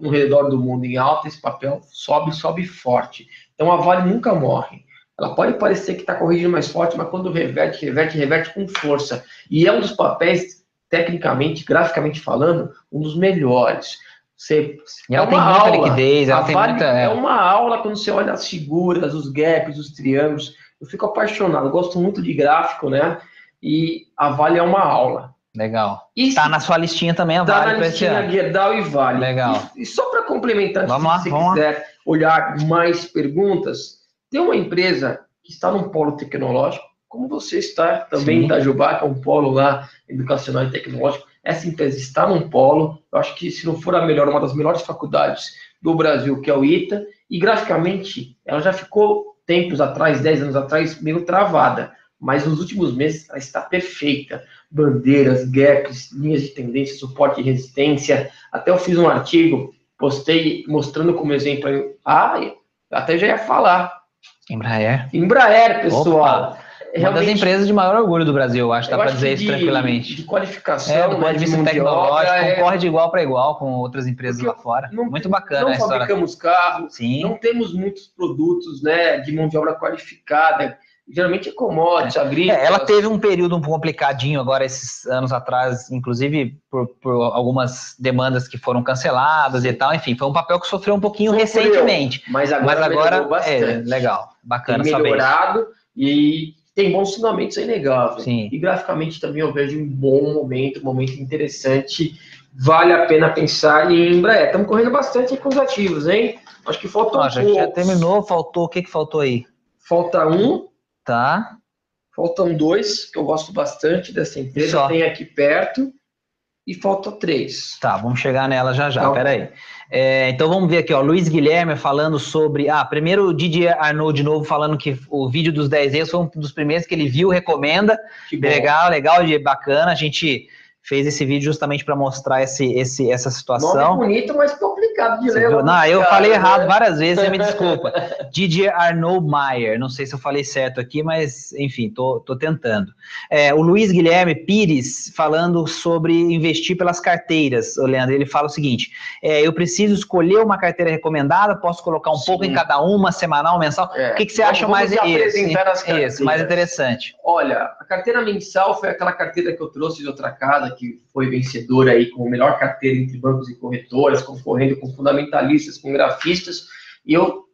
no redor do mundo em alta, esse papel sobe, sobe forte. Então a Vale nunca morre. Ela pode parecer que está corrigindo mais forte, mas quando reverte, reverte, reverte com força. E é um dos papéis tecnicamente, graficamente falando, um dos melhores. Você, e ela é tem muita aula, liquidez, ela tem vale, muita... É uma aula quando você olha as figuras, os gaps, os triângulos. Eu fico apaixonado, eu gosto muito de gráfico, né? E a Vale é uma aula. Legal. Está na sua listinha também a tá Vale. Está na listinha Gerdau e Vale. Legal. E, e só para complementar, vamos lá, se você quiser lá. olhar mais perguntas, tem uma empresa que está num polo tecnológico, como você está também Sim. em Itajubá, que é um polo lá educacional e tecnológico, Essa empresa está num polo, eu acho que se não for a melhor, uma das melhores faculdades do Brasil, que é o ITA, e graficamente ela já ficou tempos atrás, 10 anos atrás, meio travada, mas nos últimos meses ela está perfeita. Bandeiras, gaps, linhas de tendência, suporte e resistência. Até eu fiz um artigo, postei mostrando como exemplo. Ah, até já ia falar. Embraer. Embraer, pessoal. Opa. Uma das empresas de maior orgulho do Brasil, eu acho, dá para dizer isso tranquilamente. De qualificação, é, do ponto né, de vista de tecnológico, concorre é... de igual para igual com outras empresas Porque lá fora. não- Muito bacana Não a história. fabricamos carros, Sim. não temos muitos produtos né, de mão de obra qualificada. Geralmente é commodities, agrícolas. É, ela teve um período um pouco complicadinho agora, esses anos atrás, inclusive por, por algumas demandas que foram canceladas e tal. Enfim, foi um papel que sofreu um pouquinho Sofreu, recentemente. Mas agora, Mas agora é legal, bacana tem saber. melhorado e tem bons fundamentos, é inegável. Sim. E graficamente também eu vejo um bom momento, um momento interessante. Vale a pena pensar em Embraer. Estamos correndo bastante com os ativos, hein? Acho que falta Ó, um já, já terminou, faltou, o que que faltou aí? Falta um, Tá, faltam dois, que eu gosto bastante dessa empresa. Só. Tem aqui perto. E falta três. tá, vamos chegar nela já já, Tá. peraí. É, então vamos ver aqui, ó, Luiz Guilherme falando sobre, ah, primeiro o Didier Arnaud de novo falando que o vídeo dos 10 erros foi um dos primeiros que ele viu, recomenda, Que. Legal, legal, bacana. A gente fez esse vídeo justamente para mostrar esse, esse, essa Nome situação. bonito, mas complicado de Você ler. viu? Não, eu falei né? errado várias vezes, me desculpa. Didier Arnaud Maier, não sei se eu falei certo aqui, mas enfim, tô, tô tentando. É, o Luiz Guilherme Pires falando sobre investir pelas carteiras, Leandro, ele fala o seguinte: é, eu preciso escolher uma carteira recomendada, posso colocar um Sim. pouco em cada uma, semanal, mensal. É. O que, que você acha mais se apresentar as isso, carteiras. isso, mais interessante? Olha, a carteira mensal foi aquela carteira que eu trouxe de outra casa, que foi vencedora aí com a melhor carteira entre bancos e corretoras, concorrendo com fundamentalistas, com grafistas, e eu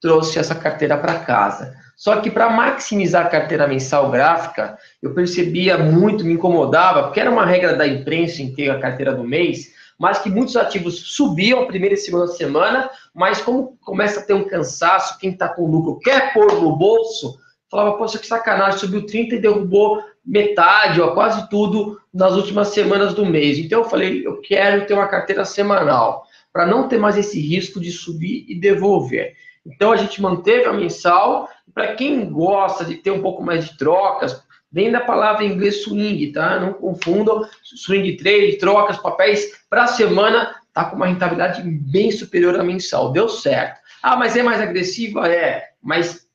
trouxe essa carteira para casa. Só que para maximizar a carteira mensal gráfica, eu percebia muito, me incomodava, porque era uma regra da imprensa em ter a carteira do mês, mas que muitos ativos subiam a primeira e segunda semana, mas como começa a ter um cansaço, quem está com lucro quer pôr no bolso, falava, poxa, que sacanagem, subiu 30 e derrubou metade, ou quase tudo nas últimas semanas do mês. Então eu falei, eu quero ter uma carteira semanal, para não ter mais esse risco de subir e devolver. Então a gente manteve a mensal, para quem gosta de ter um pouco mais de trocas, vem da palavra em inglês swing, tá? Não confundam swing trade, trocas, papéis para a semana, tá com uma rentabilidade bem superior à mensal. Deu certo. Ah, mas é mais agressiva? É, mas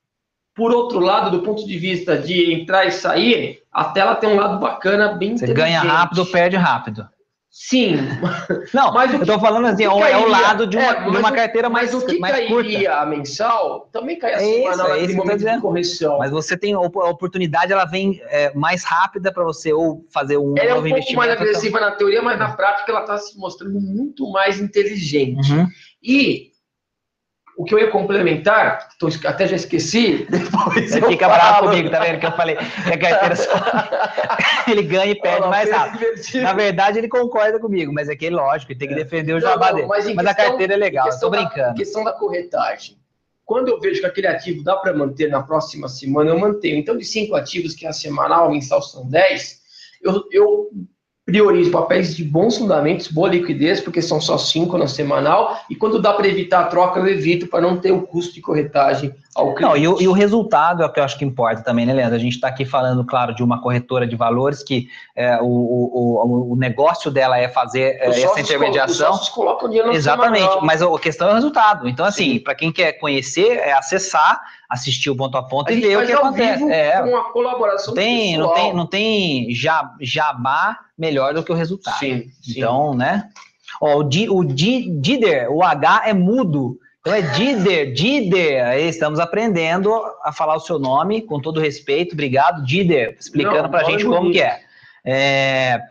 por outro lado, do ponto de vista de entrar e sair, a tela tem um lado bacana, bem Você ganha rápido, perde rápido. Sim, Não, Mas eu tô falando assim, é o- lado de uma, É, de uma carteira mais, mas o que mais curta. cairia a mensal também cai a É isso, semanal é momento de correção. Mas você tem a op- a oportunidade, ela vem é, mais rápida para você ou fazer um Ela é um novo pouco mais agressiva na teoria, mas na prática ela está se mostrando muito mais inteligente. Uhum. E o que eu ia complementar, tô até já esqueci, depois Ele eu fica falo. bravo comigo, tá vendo? Que eu falei que a carteira só... ele ganha e perde Olha mais rápido. divertido. Na verdade, ele concorda comigo, mas é que lógico, ele tem que defender o Não, jabá não, dele. mas Mas a carteira é legal, tô questão da- brincando. questão da corretagem. Quando eu vejo que aquele ativo dá para manter na próxima semana, eu mantenho. Então, de cinco ativos, que é a semanal, mensal são 10, eu, eu priorizo papéis de bons fundamentos, boa liquidez, porque são só cinco na semanal, e quando dá para evitar a troca, eu evito para não ter o custo de corretagem ao cliente. Não, e o, e o resultado é o que eu acho que importa também, né, Leandro? A gente está aqui falando, claro, de uma corretora de valores que é, o, o, o, negócio dela é fazer é, essa intermediação. Os colocam dinheiro na Exatamente, semanal. mas a questão é o resultado. Então, assim, Sim. para quem quer conhecer, é acessar, assistir o ponto a ponto A e ver o que acontece. É, com a colaboração não tem, não tem, não tem ja- jabá melhor do que o resultado. Sim, sim. Então, né? Ó, o, Di, o Di, Dider, o H é mudo. Então é Dider, Dider. Aí estamos aprendendo a falar o seu nome, com todo respeito. Obrigado, Dider, explicando para a gente como que é. é.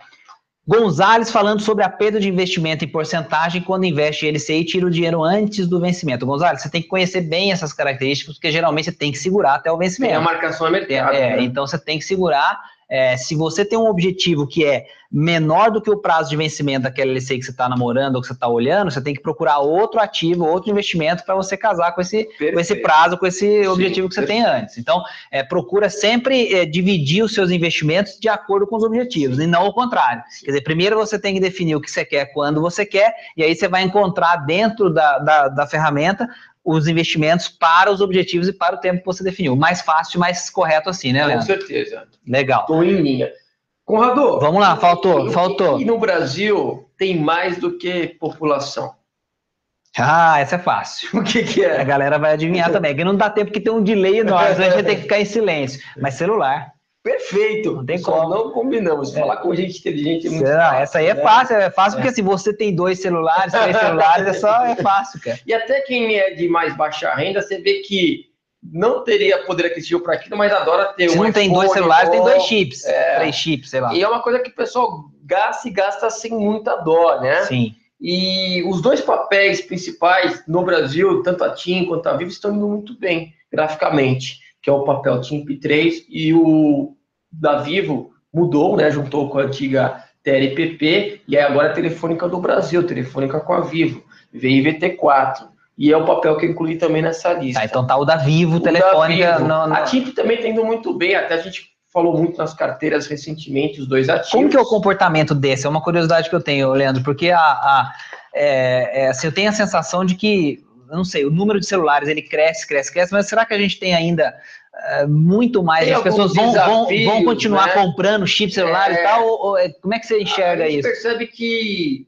Gonzales falando sobre a perda de investimento em porcentagem quando investe em LCI e tira o dinheiro antes do vencimento. Gonzales, você tem que conhecer bem essas características, porque geralmente você tem que segurar até o vencimento. Tem a marcação a É, mercado. é, né? Então você tem que segurar. é, se você tem um objetivo que é menor do que o prazo de vencimento daquela LC que você está namorando ou que você está olhando, você tem que procurar outro ativo, outro investimento para você casar com esse, com esse prazo, com esse Sim, objetivo que você perfeito. tem antes. Então, é, procura sempre é, dividir os seus investimentos de acordo com os objetivos, e não o contrário. Quer dizer, primeiro você tem que definir o que você quer, quando você quer, e aí você vai encontrar dentro da, da, da ferramenta os investimentos para os objetivos e para o tempo que você definiu. Mais fácil, mais correto assim, né, Leandro? Com certeza. Legal. Estou em linha. Conrado. Vamos lá, faltou, e, faltou. E no Brasil tem mais do que população. Ah, essa é fácil. O que, que é? A galera vai adivinhar também, que não dá tempo que tem um delay enorme, a gente vai ter que ficar em silêncio. Mas celular. Perfeito. Não tem como. Não combinamos. É. Falar com gente inteligente é muito Será? fácil. Essa aí é né? fácil, é fácil é. porque se você tem dois celulares, três celulares, é só é fácil, cara. E até quem é de mais baixa renda, você vê que não teria poder aquisitivo para aquilo, mas adora ter se um. Se não tem dois celulares, ou... tem dois chips, é. três chips, sei lá. E é uma coisa que o pessoal gasta e gasta sem muita dó, né? Sim. E os dois papéis principais no Brasil, tanto a TIM quanto a Vivo, estão indo muito bem graficamente que é o papel TIMP3, e o da Vivo mudou, né, juntou com a antiga TLPP, e aí agora é Telefônica do Brasil, Telefônica com a Vivo, VIVT4. E é o papel que eu incluí também nessa lista. Tá, então tá o da Vivo, o Telefônica. Da Vivo. No, no... A TIMP também está indo muito bem, até a gente falou muito nas carteiras recentemente, os dois ativos. Como que é o comportamento desse? É uma curiosidade que eu tenho, Leandro, porque a, a é, é, assim, eu tenho a sensação de que não sei, o número de celulares ele cresce, cresce, cresce, mas será que a gente tem ainda uh, muito mais? Tem as pessoas vão, vão, vão continuar né? comprando chip celular é... e tal? Ou, ou, é, como é que você enxerga a gente isso? percebe que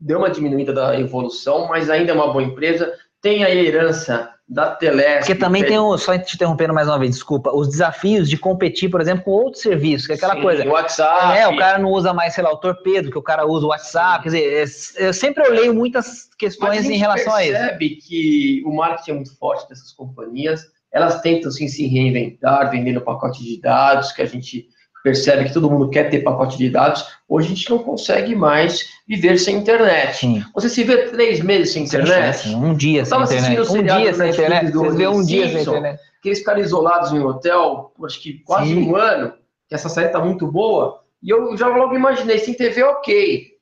deu uma diminuída da evolução, mas ainda é uma boa empresa. Tem a herança da Telesp. Porque também tem, o, só te interrompendo mais uma vez, desculpa, os desafios de competir, por exemplo, com outros serviços, que é aquela Sim, coisa. O WhatsApp. É, o cara não usa mais, sei lá, o torpedo, que o cara usa o WhatsApp. Sim. Quer dizer, é, eu sempre olhei muitas questões em relação a isso. percebe que o marketing é muito forte dessas companhias, elas tentam sim, se reinventar, vendendo pacote de dados, que a gente percebe que todo mundo quer ter pacote de dados, hoje a gente não consegue mais viver sem internet. Sim. Você se vê três meses sem internet? Sim, um dia sem internet. Um dia sem internet. Você vê um dia sem internet. Que eles ficaram isolados em um hotel, acho que quase Sim. um ano, que essa série está muito boa, e eu já logo imaginei, sem TV, ok.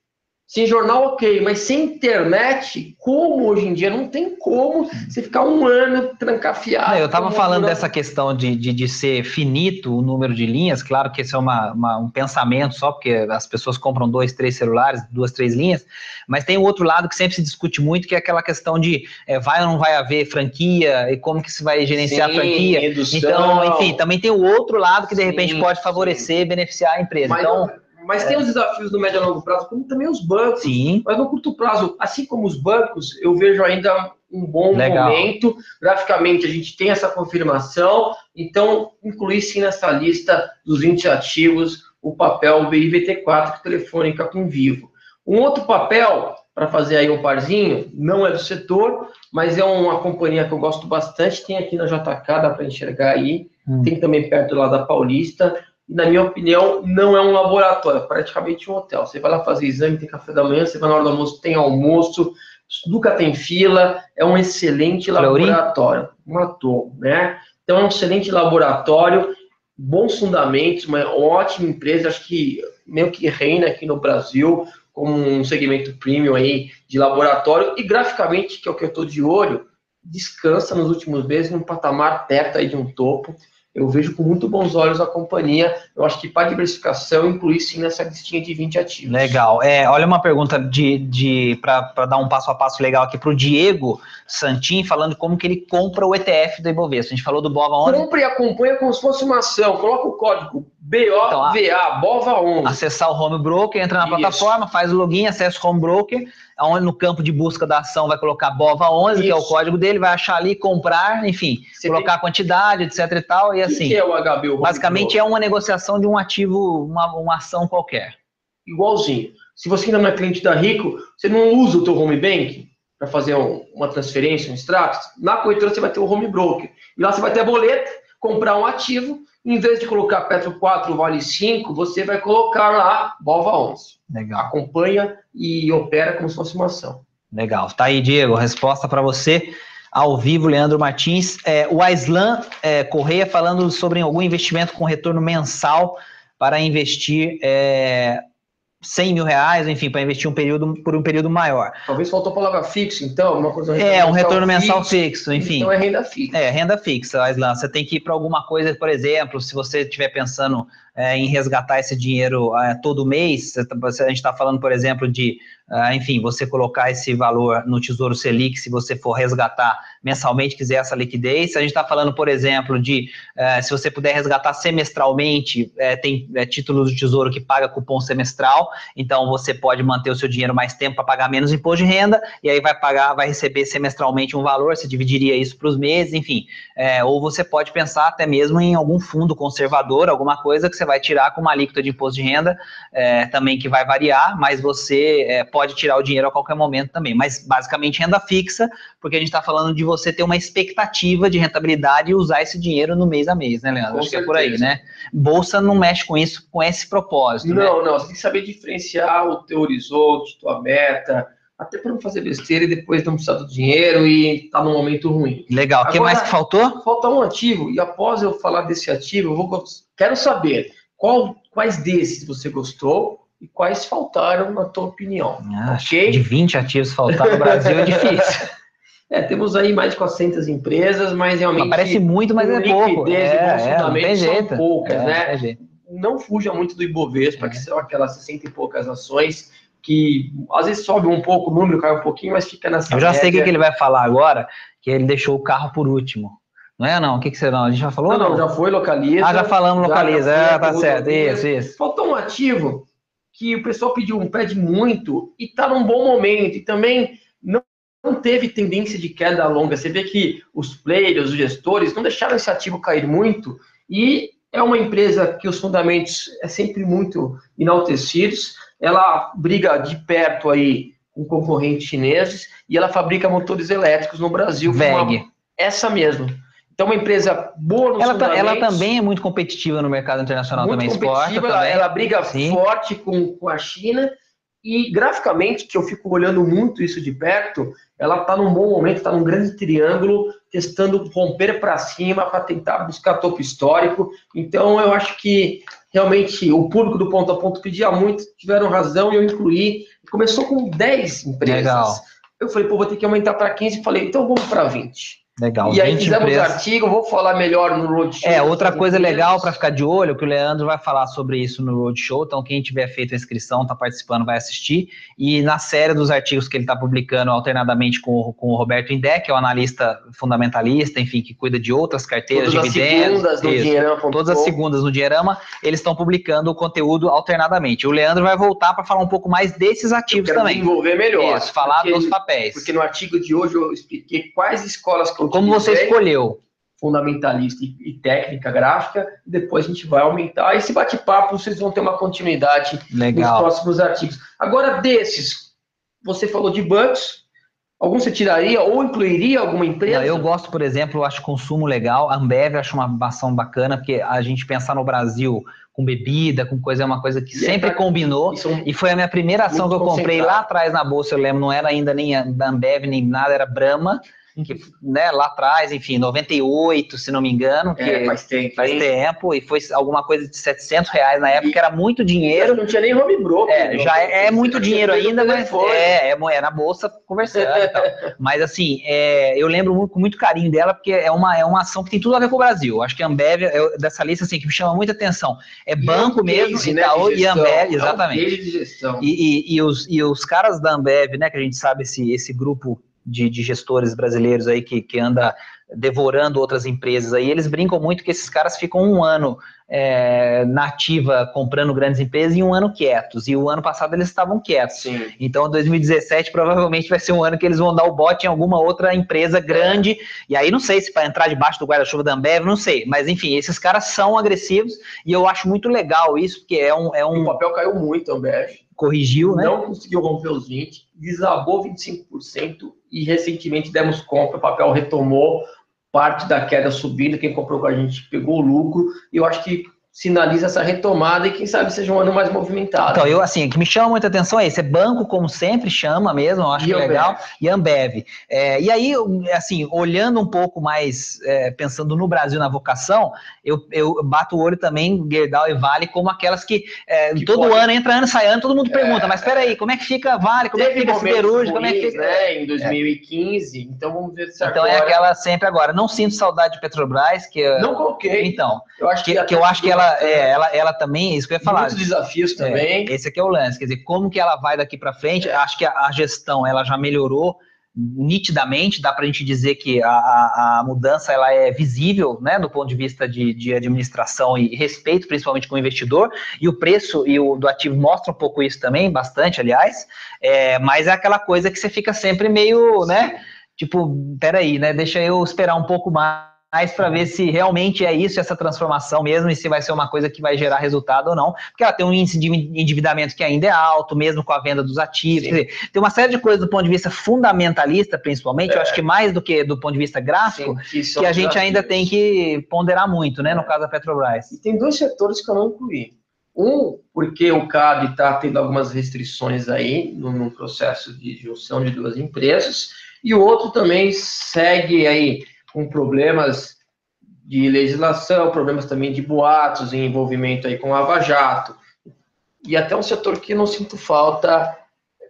Sem jornal, ok, mas sem internet, como hoje em dia? Não tem como você ficar um ano trancafiado. eu estava falando dessa questão de, de, de, ser finito o número de linhas, claro que esse é uma, uma, um pensamento só, porque as pessoas compram dois, três celulares, duas, três linhas, mas tem o outro lado que sempre se discute muito, que é aquela questão de é, vai ou não vai haver franquia, e como que se vai gerenciar Sim, a franquia. Redução. Então, enfim, também tem o outro lado que de repente pode favorecer, beneficiar a empresa. Mas então. Eu mas é. tem os desafios no médio e longo prazo, como também os bancos. Sim. Mas no curto prazo, assim como os bancos, eu vejo ainda um bom Legal. momento. Graficamente, a gente tem essa confirmação. Então, incluir sim nessa lista dos 20 ativos o papel BIVT4 Telefônica com Vivo. Um outro papel, para fazer aí um parzinho, não é do setor, mas é uma companhia que eu gosto bastante. Tem aqui na JK, dá para enxergar aí. Hum. Tem também perto lá da Paulista na minha opinião, não é um laboratório, é praticamente um hotel. Você vai lá fazer exame, tem café da manhã, você vai na hora do almoço, tem almoço, nunca tem fila, é um excelente laboratório. Matou, né? Então é um excelente laboratório, bons fundamentos, uma ótima empresa, acho que meio que reina aqui no Brasil, como um segmento premium aí de laboratório, e graficamente, que é o que eu estou de olho, descansa nos últimos meses num patamar perto aí de um topo eu vejo com muito bons olhos a companhia. Eu acho que para diversificação, incluir sim nessa listinha de 20 ativos. Legal. É, olha uma pergunta de, de para dar um passo a passo legal aqui para o Diego Santin, falando como que ele compra o ETF do Ibovespa. A gente falou do BOVA 11. Compre e acompanha como se fosse uma ação. Coloca o código BOVA, então, BOVA 11. Acessar o Home Broker, entra na Isso. plataforma, faz o login, acessa o Home Broker no campo de busca da ação vai colocar BOVA11, Isso. que é o código dele, vai achar ali, comprar, enfim, Você colocar tem... a quantidade, etc e tal, e o assim. que é o HB? basicamente é uma negociação de um ativo, uma, uma ação qualquer. Igualzinho. Se você ainda não é cliente da Rico, você não usa o teu home bank para fazer um, uma transferência, um extrato, na corretora você vai ter o home broker. E lá você vai ter a boleta, comprar um ativo, em vez de colocar Petro 4 vale 5, você vai colocar lá BOVA 11. Legal. Acompanha e opera como se fosse uma ação. Legal. Tá aí, Diego. Resposta para você ao vivo, Leandro Martins. É, o Aislan é, Correia falando sobre algum investimento com retorno mensal para investir é, 100 mil reais, enfim, para investir um período, por um período maior. Talvez faltou a palavra fixo, então, alguma coisa. É, um retorno mensal fixo, enfim. Então é renda fixa. É, renda fixa, Aislan. Você tem que ir para alguma coisa, por exemplo, se você estiver pensando é, em resgatar esse dinheiro é, todo mês, tá, a gente está falando, por exemplo, de Uh, enfim, você colocar esse valor no Tesouro Selic, se você for resgatar mensalmente, quiser essa liquidez. A gente está falando, por exemplo, de uh, se você puder resgatar semestralmente, uh, tem é, títulos do Tesouro que paga cupom semestral, então você pode manter o seu dinheiro mais tempo para pagar menos imposto de renda, e aí vai pagar, vai receber semestralmente um valor, você dividiria isso para os meses, enfim. É, ou você pode pensar até mesmo em algum fundo conservador, alguma coisa que você vai tirar com uma alíquota de imposto de renda, é, também que vai variar, mas você pode tirar o dinheiro a qualquer momento também, mas basicamente renda fixa, porque a gente está falando de você ter uma expectativa de rentabilidade e usar esse dinheiro no mês a mês, né, Leandro? Com Acho que é por aí, né? Bolsa não mexe com isso, com esse propósito. Não, né? não, você tem que saber diferenciar o teu horizonte, tua meta, até para não fazer besteira e depois não precisar do dinheiro e tá num momento ruim. Legal. O que mais que faltou? Falta um ativo, e após eu falar desse ativo, eu vou, quero saber qual, quais desses você gostou e quais faltaram, na tua opinião. Ah, ok? De 20 ativos faltar no Brasil é difícil. É, temos aí mais de 400 empresas, mas realmente. Parece muito, mas é pouco. É, é, não tem jeito. são poucas, é, né? Jeito. Não fuja muito do Ibovespa, é. que são aquelas 60 e poucas ações que às vezes sobe um pouco o número, cai um pouquinho, mas fica nessa. Eu já média. sei o que ele vai falar agora, que ele deixou o carro por último. Não é não? O que, que você não? A gente já falou? Não, não, já foi localiza. Ah, já falamos localiza. Já, já é, tá certo. Isso, isso. Faltou um ativo que o pessoal pediu, um pede muito e está num bom momento e também não, teve tendência de queda longa. Você vê que os players, os gestores, não deixaram esse ativo cair muito e é uma empresa que os fundamentos é sempre muito enaltecidos. Ela briga de perto aí com concorrentes chineses e ela fabrica motores elétricos no Brasil. VEG. Essa mesmo. Então, uma empresa boa nos ela, ela também é muito competitiva no mercado internacional muito também, competitiva, ela, ela, briga Sim. forte com, com a China e graficamente, que eu fico olhando muito isso de perto, ela está num bom momento, está num grande triângulo, testando romper para cima para tentar buscar topo histórico. Então, eu acho que realmente o público do ponto a ponto pedia muito, tiveram razão e eu incluí. Começou com 10 empresas. Legal. Eu falei, pô, vou ter que aumentar para 15. Falei, então vamos para 20. Legal. E aí fizemos empresas... artigo, vou falar melhor no Roadshow. É, outra coisa legal para ficar de olho, que o Leandro vai falar sobre isso no Roadshow, então quem tiver feito a inscrição, está participando, vai assistir. E na série dos artigos que ele está publicando alternadamente com, com o Roberto Indé, que é o analista fundamentalista, enfim, que cuida de outras carteiras, todas dividendos. As segundas no Dinheirama. Todas as segundas no Dinheirama, eles estão publicando o conteúdo alternadamente. O Leandro vai voltar para falar um pouco mais desses ativos também. desenvolver melhor. Isso, falar porque, dos papéis. Porque no artigo de hoje eu expliquei quais escolas eu Como você escolheu escolheu? Fundamentalista e, e técnica gráfica, depois a gente vai aumentar. Esse bate-papo vocês vão ter uma continuidade Legal. nos próximos artigos. Agora, desses, você falou de bancos, Algum você tiraria ou incluiria alguma empresa? Não, eu gosto, por exemplo, acho consumo legal. A Ambev eu acho uma ação bacana, porque a gente pensar no Brasil com bebida, com coisa, é uma coisa que e sempre é, combinou. E foi a minha primeira ação que eu comprei lá atrás na bolsa, eu lembro, não era ainda nem a Ambev, nem nada, era Brahma que, né, lá atrás, enfim, 98, se não me engano, que é, faz tempo, faz tempo, e foi alguma coisa de 700 reais na época, e, era muito dinheiro. Não tinha nem home broker. É, já é, é muito dinheiro ainda, mas é, é, é, na bolsa conversando e tal. Mas assim, é, eu lembro muito, com muito carinho dela, porque é uma, é uma ação que tem tudo a ver com o Brasil. Acho que a Ambev, é, dessa lista, assim, que me chama muita atenção, é banco um mesmo, case, Itaú né, e Ambev, exatamente. Um e, e, e, os, e os caras da Ambev, né, que a gente sabe esse, esse grupo de, de, gestores brasileiros aí que, que anda devorando outras empresas aí, eles brincam muito que esses caras ficam um ano é, na ativa comprando grandes empresas e um ano quietos. E o ano passado eles estavam quietos. Sim. Então 2017 provavelmente vai ser um ano que eles vão dar o bote em alguma outra empresa grande. É. E aí não sei se para entrar debaixo do guarda-chuva da Ambev, não sei. Mas enfim, esses caras são agressivos e eu acho muito legal isso, porque é um. É um... O papel caiu muito, Ambev corrigiu, né? Não conseguiu romper os 20, desabou 25% e recentemente demos compra, o papel retomou parte da queda subindo, quem comprou com a gente pegou o lucro, e eu acho que sinaliza essa retomada e quem sabe seja um ano mais movimentado. Então, eu, assim, o que me chama muita atenção é esse, é banco, como sempre chama mesmo, eu acho e que é legal, e Ambev. É, e aí, assim, olhando um pouco mais, é, pensando no Brasil, na vocação, eu, eu bato o olho também, Gerdau e Vale, como aquelas que, é, que todo pode... ano, entra ano, sai ano, todo mundo pergunta, é, mas peraí, como é que fica Vale, como é que fica Siderúrgica, como é que fica... Né, em 2015, então vamos ver se Então é agora... é aquela sempre agora, não sinto saudade de Petrobras, que... Não coloquei. Então, eu acho que, que, que eu acho que ela é, ela, ela também, é isso que eu ia falar. Muitos desafios é, também. É, esse aqui é o lance, quer dizer, como que ela vai daqui para frente? Acho que a, a, gestão ela já melhorou nitidamente, dá para a gente dizer que a, a, a, mudança ela é visível, né, do ponto de vista de, de, administração e respeito, principalmente com o investidor, e o preço e o do ativo mostra um pouco isso também, bastante, aliás, é, mas é aquela coisa que você fica sempre meio, né, tipo, peraí, né, deixa eu esperar um pouco mais mais para ver se realmente é isso, essa transformação mesmo, e se vai ser uma coisa que vai gerar resultado ou não, porque ela tem um índice de endividamento que ainda é alto, mesmo com a venda dos ativos, dizer, tem uma série de coisas do ponto de vista fundamentalista, principalmente, é. eu acho que mais do que do ponto de vista gráfico, Sim, que, que a gente ainda tem que ponderar muito, né, no caso da Petrobras. E tem dois setores que eu não incluí. Um, porque o CAD está tendo algumas restrições aí no, no processo de junção de duas empresas, e o outro também segue aí com problemas de legislação, problemas também de boatos em envolvimento aí com a Lava Jato, e até um setor que não sinto falta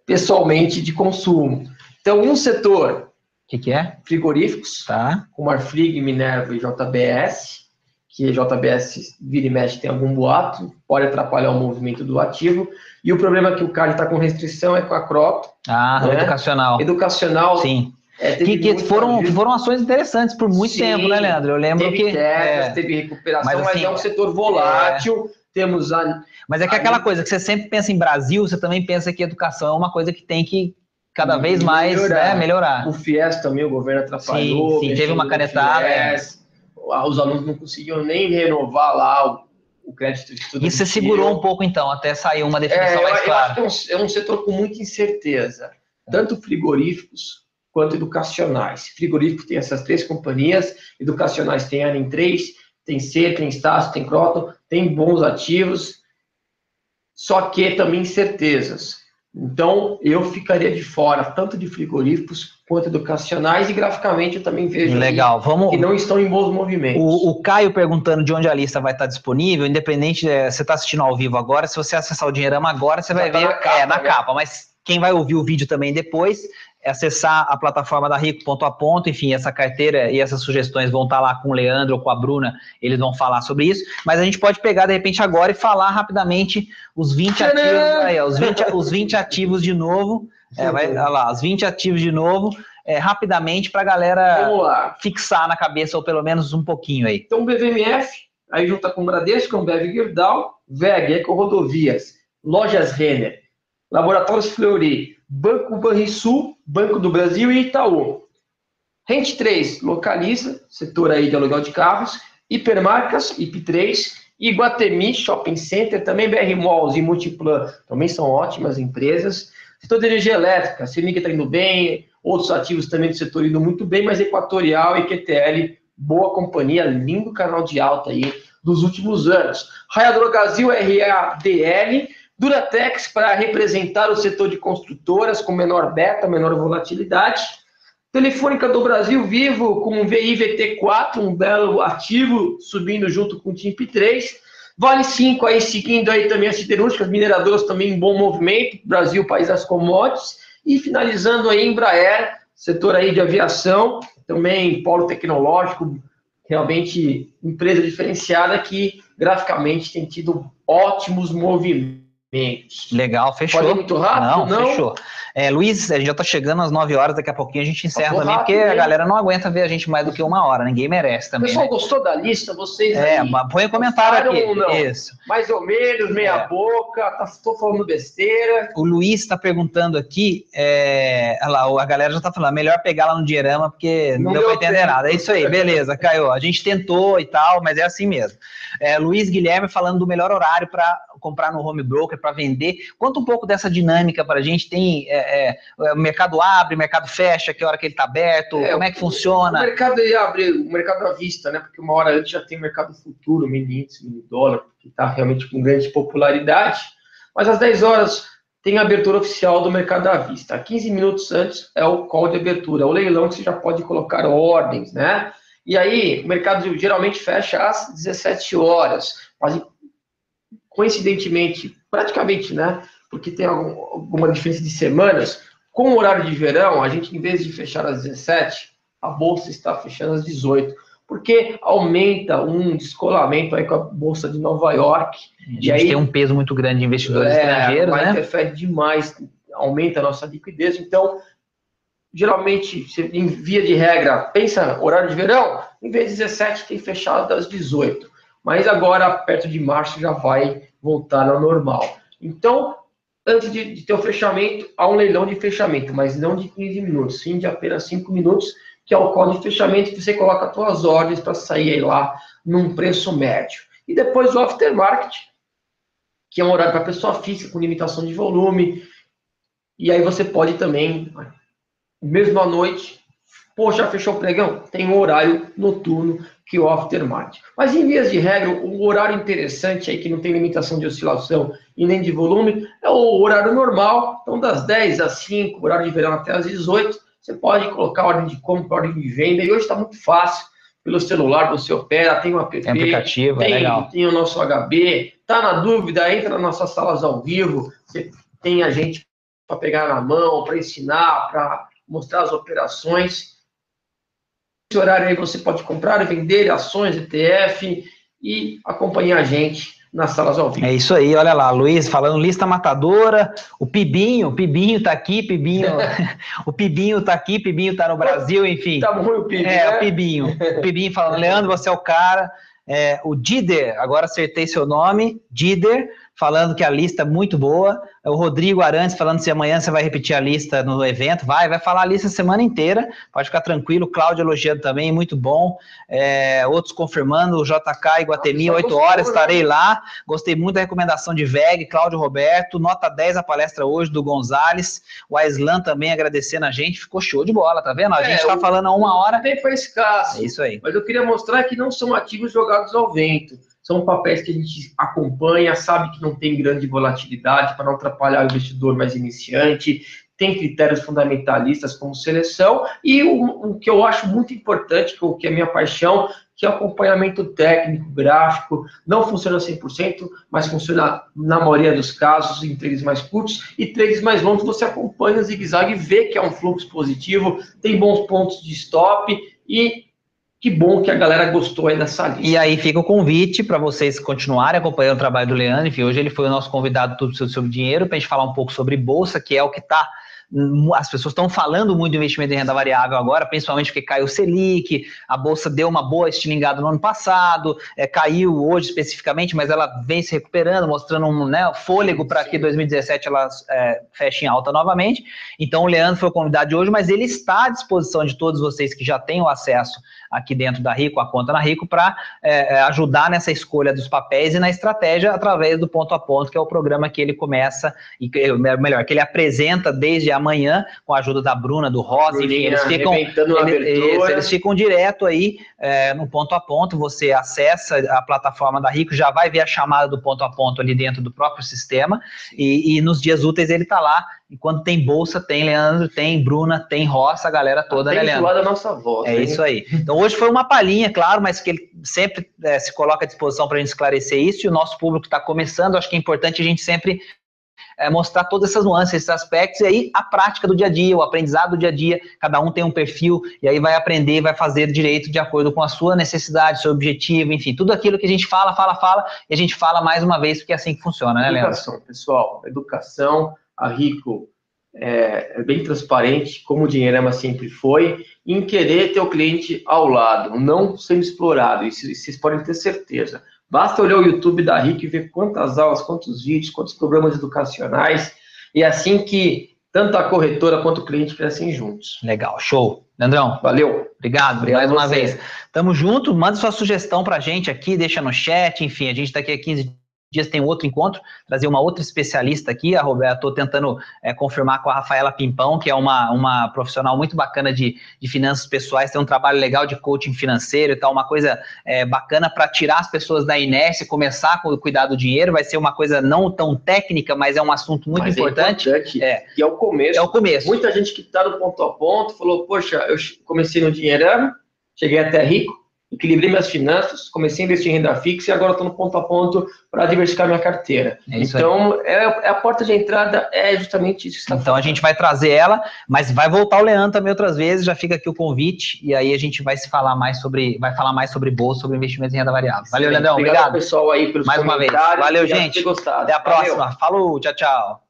pessoalmente de consumo. Então, um setor... O que, que, é? Frigoríficos, tá. com Marfrig, Minerva e JBS, que JBS vira e mexe tem algum boato, pode atrapalhar o movimento do ativo. E o problema é que o CAD está com restrição é com a Crop. Ah, né? educacional. Educacional. Sim. É, que, que foram, foram ações interessantes por muito Sim, tempo, né, Leandro? Eu lembro teve que. Quedas, é, teve recuperação, mas, assim, mas, é um setor volátil. É, temos a. Mas é que aquela coisa que você sempre pensa em Brasil, você também pensa que educação é uma coisa que tem que cada vez mais melhorar. Né, melhorar. O FIES também, o governo atrapalhou. Sim, sim teve uma canetada. É. Os alunos não conseguiam nem renovar lá o, o crédito de Isso você segurou um pouco, então, até sair uma definição é, mais eu, clara. Eu acho que é um, é um setor com muita incerteza. Tanto frigoríficos quanto educacionais. Frigorífico tem essas três companhias, educacionais tem a em 3, tem C, tem Estácio, tem Croton, tem bons ativos, só que também incertezas. Então, eu ficaria de fora, tanto de frigoríficos quanto educacionais, e graficamente eu também vejo Legal. Vamos... que não estão em bons movimentos. O, o, Caio perguntando de onde a lista vai estar disponível, independente, é, você está assistindo ao vivo agora, se você acessar o Dinheirama agora, você Já vai tá ver na capa, é, na né? capa, mas quem vai ouvir o vídeo também depois, é acessar a plataforma da Rico ponto a ponto, enfim, essa carteira e essas sugestões vão estar lá com o Leandro ou com a Bruna, eles vão falar sobre isso, mas a gente pode pegar de repente agora e falar rapidamente os 20 ativos, aí, os 20, os 20 ativos de novo, é, vai, olha lá, os 20 ativos de novo, é, rapidamente para a galera fixar na cabeça, ou pelo menos um pouquinho aí. Então, BVMF, aí junta com o Bradesco, Ambev Gerdau, VEG, Eco Rodovias, Lojas Renner, Laboratórios Fleury, Banco Banrisul, Banco do Brasil e Itaú. Rente 3, localiza, setor aí de aluguel de carros, Hipermarcas, IP3, Iguatemi Shopping Center, também BR Malls e Multiplan, também são ótimas empresas. Setor de energia elétrica, CEMIG está indo bem, outros ativos também do setor indo muito bem, mas Equatorial e QTL, boa companhia, lindo canal de alta aí dos últimos anos. Raia Drogazil, RADL, Duratex para representar o setor de construtoras com menor beta, menor volatilidade. Telefônica do Brasil Vivo com um VIVT4, um belo ativo, subindo junto com o TIMP3. Vale 5 aí, seguindo aí também as siderúrgicas, mineradoras também em bom movimento, Brasil, país das commodities. E finalizando aí, Embraer, setor aí de aviação, também polo tecnológico, realmente empresa diferenciada que graficamente tem tido ótimos movimentos. Legal, fechou. Pode muito rápido? Não, não? fechou. É, Luiz, a gente já está chegando às 9 horas, daqui a pouquinho a gente encerra também, porque a galera não aguenta ver a gente mais do que uma hora, ninguém merece também. O pessoal né? gostou da lista? Vocês É, aí, põe um comentário aqui. Ou não? Isso. Mais ou menos, meia é. boca, estou tá, falando besteira. O Luiz está perguntando aqui, é, lá, a galera já está falando, melhor pegar lá no Dinheirama, porque não, não deu para entender tempo. nada. É isso aí, beleza, caiu. A gente tentou e tal, mas é assim mesmo. É, Luiz Guilherme falando do melhor horário para comprar no home broker para vender. Conta um pouco dessa dinâmica para a gente. Tem é, é, o mercado abre, o mercado fecha, que hora que ele está aberto, é, como é que funciona? O mercado ele abre, o mercado à vista, né? Porque uma hora antes já tem o mercado futuro, mini índice, mini dólar, que está realmente com grande popularidade. Mas às 10 horas tem a abertura oficial do mercado à vista. 15 minutos antes é o call de abertura, é o leilão que você já pode colocar ordens, né? E aí, o mercado geralmente fecha às 17 horas, quase coincidentemente, praticamente, né? Porque tem algum, alguma diferença de semanas. Com o horário de verão, a gente, em vez de fechar às 17, a bolsa está fechando às 18 porque aumenta um descolamento aí com a Bolsa de Nova York. A gente e aí, tem um peso muito grande de investidores é, estrangeiros, né? interfere demais, aumenta a nossa liquidez. Então, geralmente, em via de regra, pensa horário de verão, em vez de 17 tem fechado às 18. Mas agora, perto de março, já vai voltar ao normal. Então, antes de, de ter o fechamento, há um leilão de fechamento, mas não de 15 minutos, sim de apenas 5 minutos, que é o código de fechamento que você coloca as suas ordens para sair lá num preço médio. E depois o aftermarket, que é um horário para pessoa física com limitação de volume. E aí você pode também, mesmo à noite, já fechou o pregão? Tem um horário noturno que o aftermarket. Mas em vias de regra, o horário interessante aí que não tem limitação de oscilação e nem de volume é o horário normal, então das 10 às 5, horário de verão até às 18, você pode colocar ordem de compra, ordem de venda, e hoje está muito fácil. Pelo celular você opera, tem um app, tem aplicativo, tem, é legal. tem o nosso HB, tá na dúvida, entra nas nossas salas ao vivo, você tem a gente para pegar na mão, para ensinar, para mostrar as operações. Esse horário aí você pode comprar e vender ações, ETF e acompanhar a gente nas salas ao vivo. É isso aí, olha lá, Luiz falando lista matadora, o Pibinho, o Pibinho tá aqui, Pibinho, o Pibinho tá aqui, Pibinho tá no Brasil, enfim. Tá muito o Pibinho, É, né? o Pibinho, o Pibinho falando, Leandro, você é o cara, é, o Dider, agora acertei seu nome, Dider, falando que a lista é muito boa, o Rodrigo Arantes falando se amanhã você vai repetir a lista no evento. Vai, vai falar a lista a semana inteira. Pode ficar tranquilo. Cláudio elogiando também, muito bom. É, outros confirmando, o JK Iguatemi, 8 horas, estarei né? lá. Gostei muito da recomendação de VEG, Cláudio Roberto. Nota 10 a palestra hoje do Gonzales. O Aislan também agradecendo a gente. Ficou show de bola, tá vendo? A é, gente está falando há uma hora. Tempo é escasso. É isso aí. Mas eu queria mostrar que não são ativos jogados ao vento são papéis que a gente acompanha, sabe que não tem grande volatilidade para não atrapalhar o investidor mais iniciante, tem critérios fundamentalistas como seleção, e o, o que eu acho muito importante, que, que é a minha paixão, que é acompanhamento técnico, gráfico, não funciona 100%, mas funciona na maioria dos casos em trades mais curtos, e trades mais longos você acompanha o zigue-zague, vê que é um fluxo positivo, tem bons pontos de stop, e que bom que a galera gostou aí dessa lista. E aí fica o convite para vocês continuarem acompanhando o trabalho do Leandro. Enfim, hoje ele foi o nosso convidado tudo sobre dinheiro para a gente falar um pouco sobre bolsa, que é o que está as pessoas estão falando muito do investimento em renda variável agora, principalmente porque caiu o Selic, a bolsa deu uma boa estilingada no ano passado, é, caiu hoje especificamente, mas ela vem se recuperando, mostrando um né, fôlego para que 2017 ela é, feche em alta novamente. Então o Leandro foi o convidado de hoje, mas ele está à disposição de todos vocês que já têm o acesso aqui dentro da Rico, a conta na Rico, para é, é, ajudar nessa escolha dos papéis e na estratégia através do ponto a ponto, que é o programa que ele começa, e melhor, que ele apresenta desde amanhã, com a ajuda da Bruna, do Rosa, enfim, eles ficam, eles, eles, ficam direto aí é, no ponto a ponto, você acessa a plataforma da Rico, já vai ver a chamada do ponto a ponto ali dentro do próprio sistema, e, e nos dias úteis ele está lá e quando tem bolsa, tem Leandro, tem Bruna, tem Roça, a galera toda, tem né, Leandro? da nossa voz. É hein? isso aí. Então hoje foi uma palhinha, claro, mas que ele sempre é, se coloca à disposição para a gente esclarecer isso, e o nosso público está começando, acho que é importante a gente sempre é, mostrar todas essas nuances, esses aspectos, e aí a prática do dia a dia, o aprendizado do dia a dia, cada um tem um perfil, e aí vai aprender, vai fazer direito de acordo com a sua necessidade, seu objetivo, enfim, tudo aquilo que a gente fala, fala, fala, e a gente fala mais uma vez, porque é assim que funciona, né, Leandro? Educação, pessoal, educação, a Rico é, é, bem transparente, como o Dinheirama sempre foi, em querer ter o cliente ao lado, não sendo explorado, isso, vocês podem ter certeza. Basta olhar o YouTube da RIC e ver quantas aulas, quantos vídeos, quantos programas educacionais, e é assim que tanto a corretora quanto o cliente crescem juntos. Legal, show. Leandrão, valeu. Obrigado, obrigado mais uma vez. Tamo junto, manda sua sugestão pra gente aqui, deixa no chat, enfim, a gente tá aqui há 15 dias tem outro encontro, trazer uma outra especialista aqui, a Roberta, estou tentando é, confirmar com a Rafaela Pimpão, que é uma, uma profissional muito bacana de, de finanças pessoais, tem um trabalho legal de coaching financeiro e tal, uma coisa é, bacana para tirar as pessoas da inércia, começar com o cuidar do dinheiro, vai ser uma coisa não tão técnica, mas é um assunto muito mas importante. É importante. É. E é o começo. É o começo. Muita gente que está no ponto a ponto falou, poxa, eu comecei no dinheirão, cheguei até rico, equilibrei minhas finanças, comecei a investir em renda fixa e agora estou no ponto a ponto para diversificar minha carteira. É então, é, é, a porta de entrada é justamente isso. então, falando. a gente vai trazer ela, mas vai voltar o Leandro também outras vezes, já fica aqui o convite, e aí a gente vai se falar mais sobre, vai falar mais sobre bolsa, sobre investimentos em renda variável. Valeu, Leandrão, obrigado. obrigado. pessoal aí pelos mais uma vez. Valeu, gente. Até a próxima. Valeu. Falou, tchau, tchau.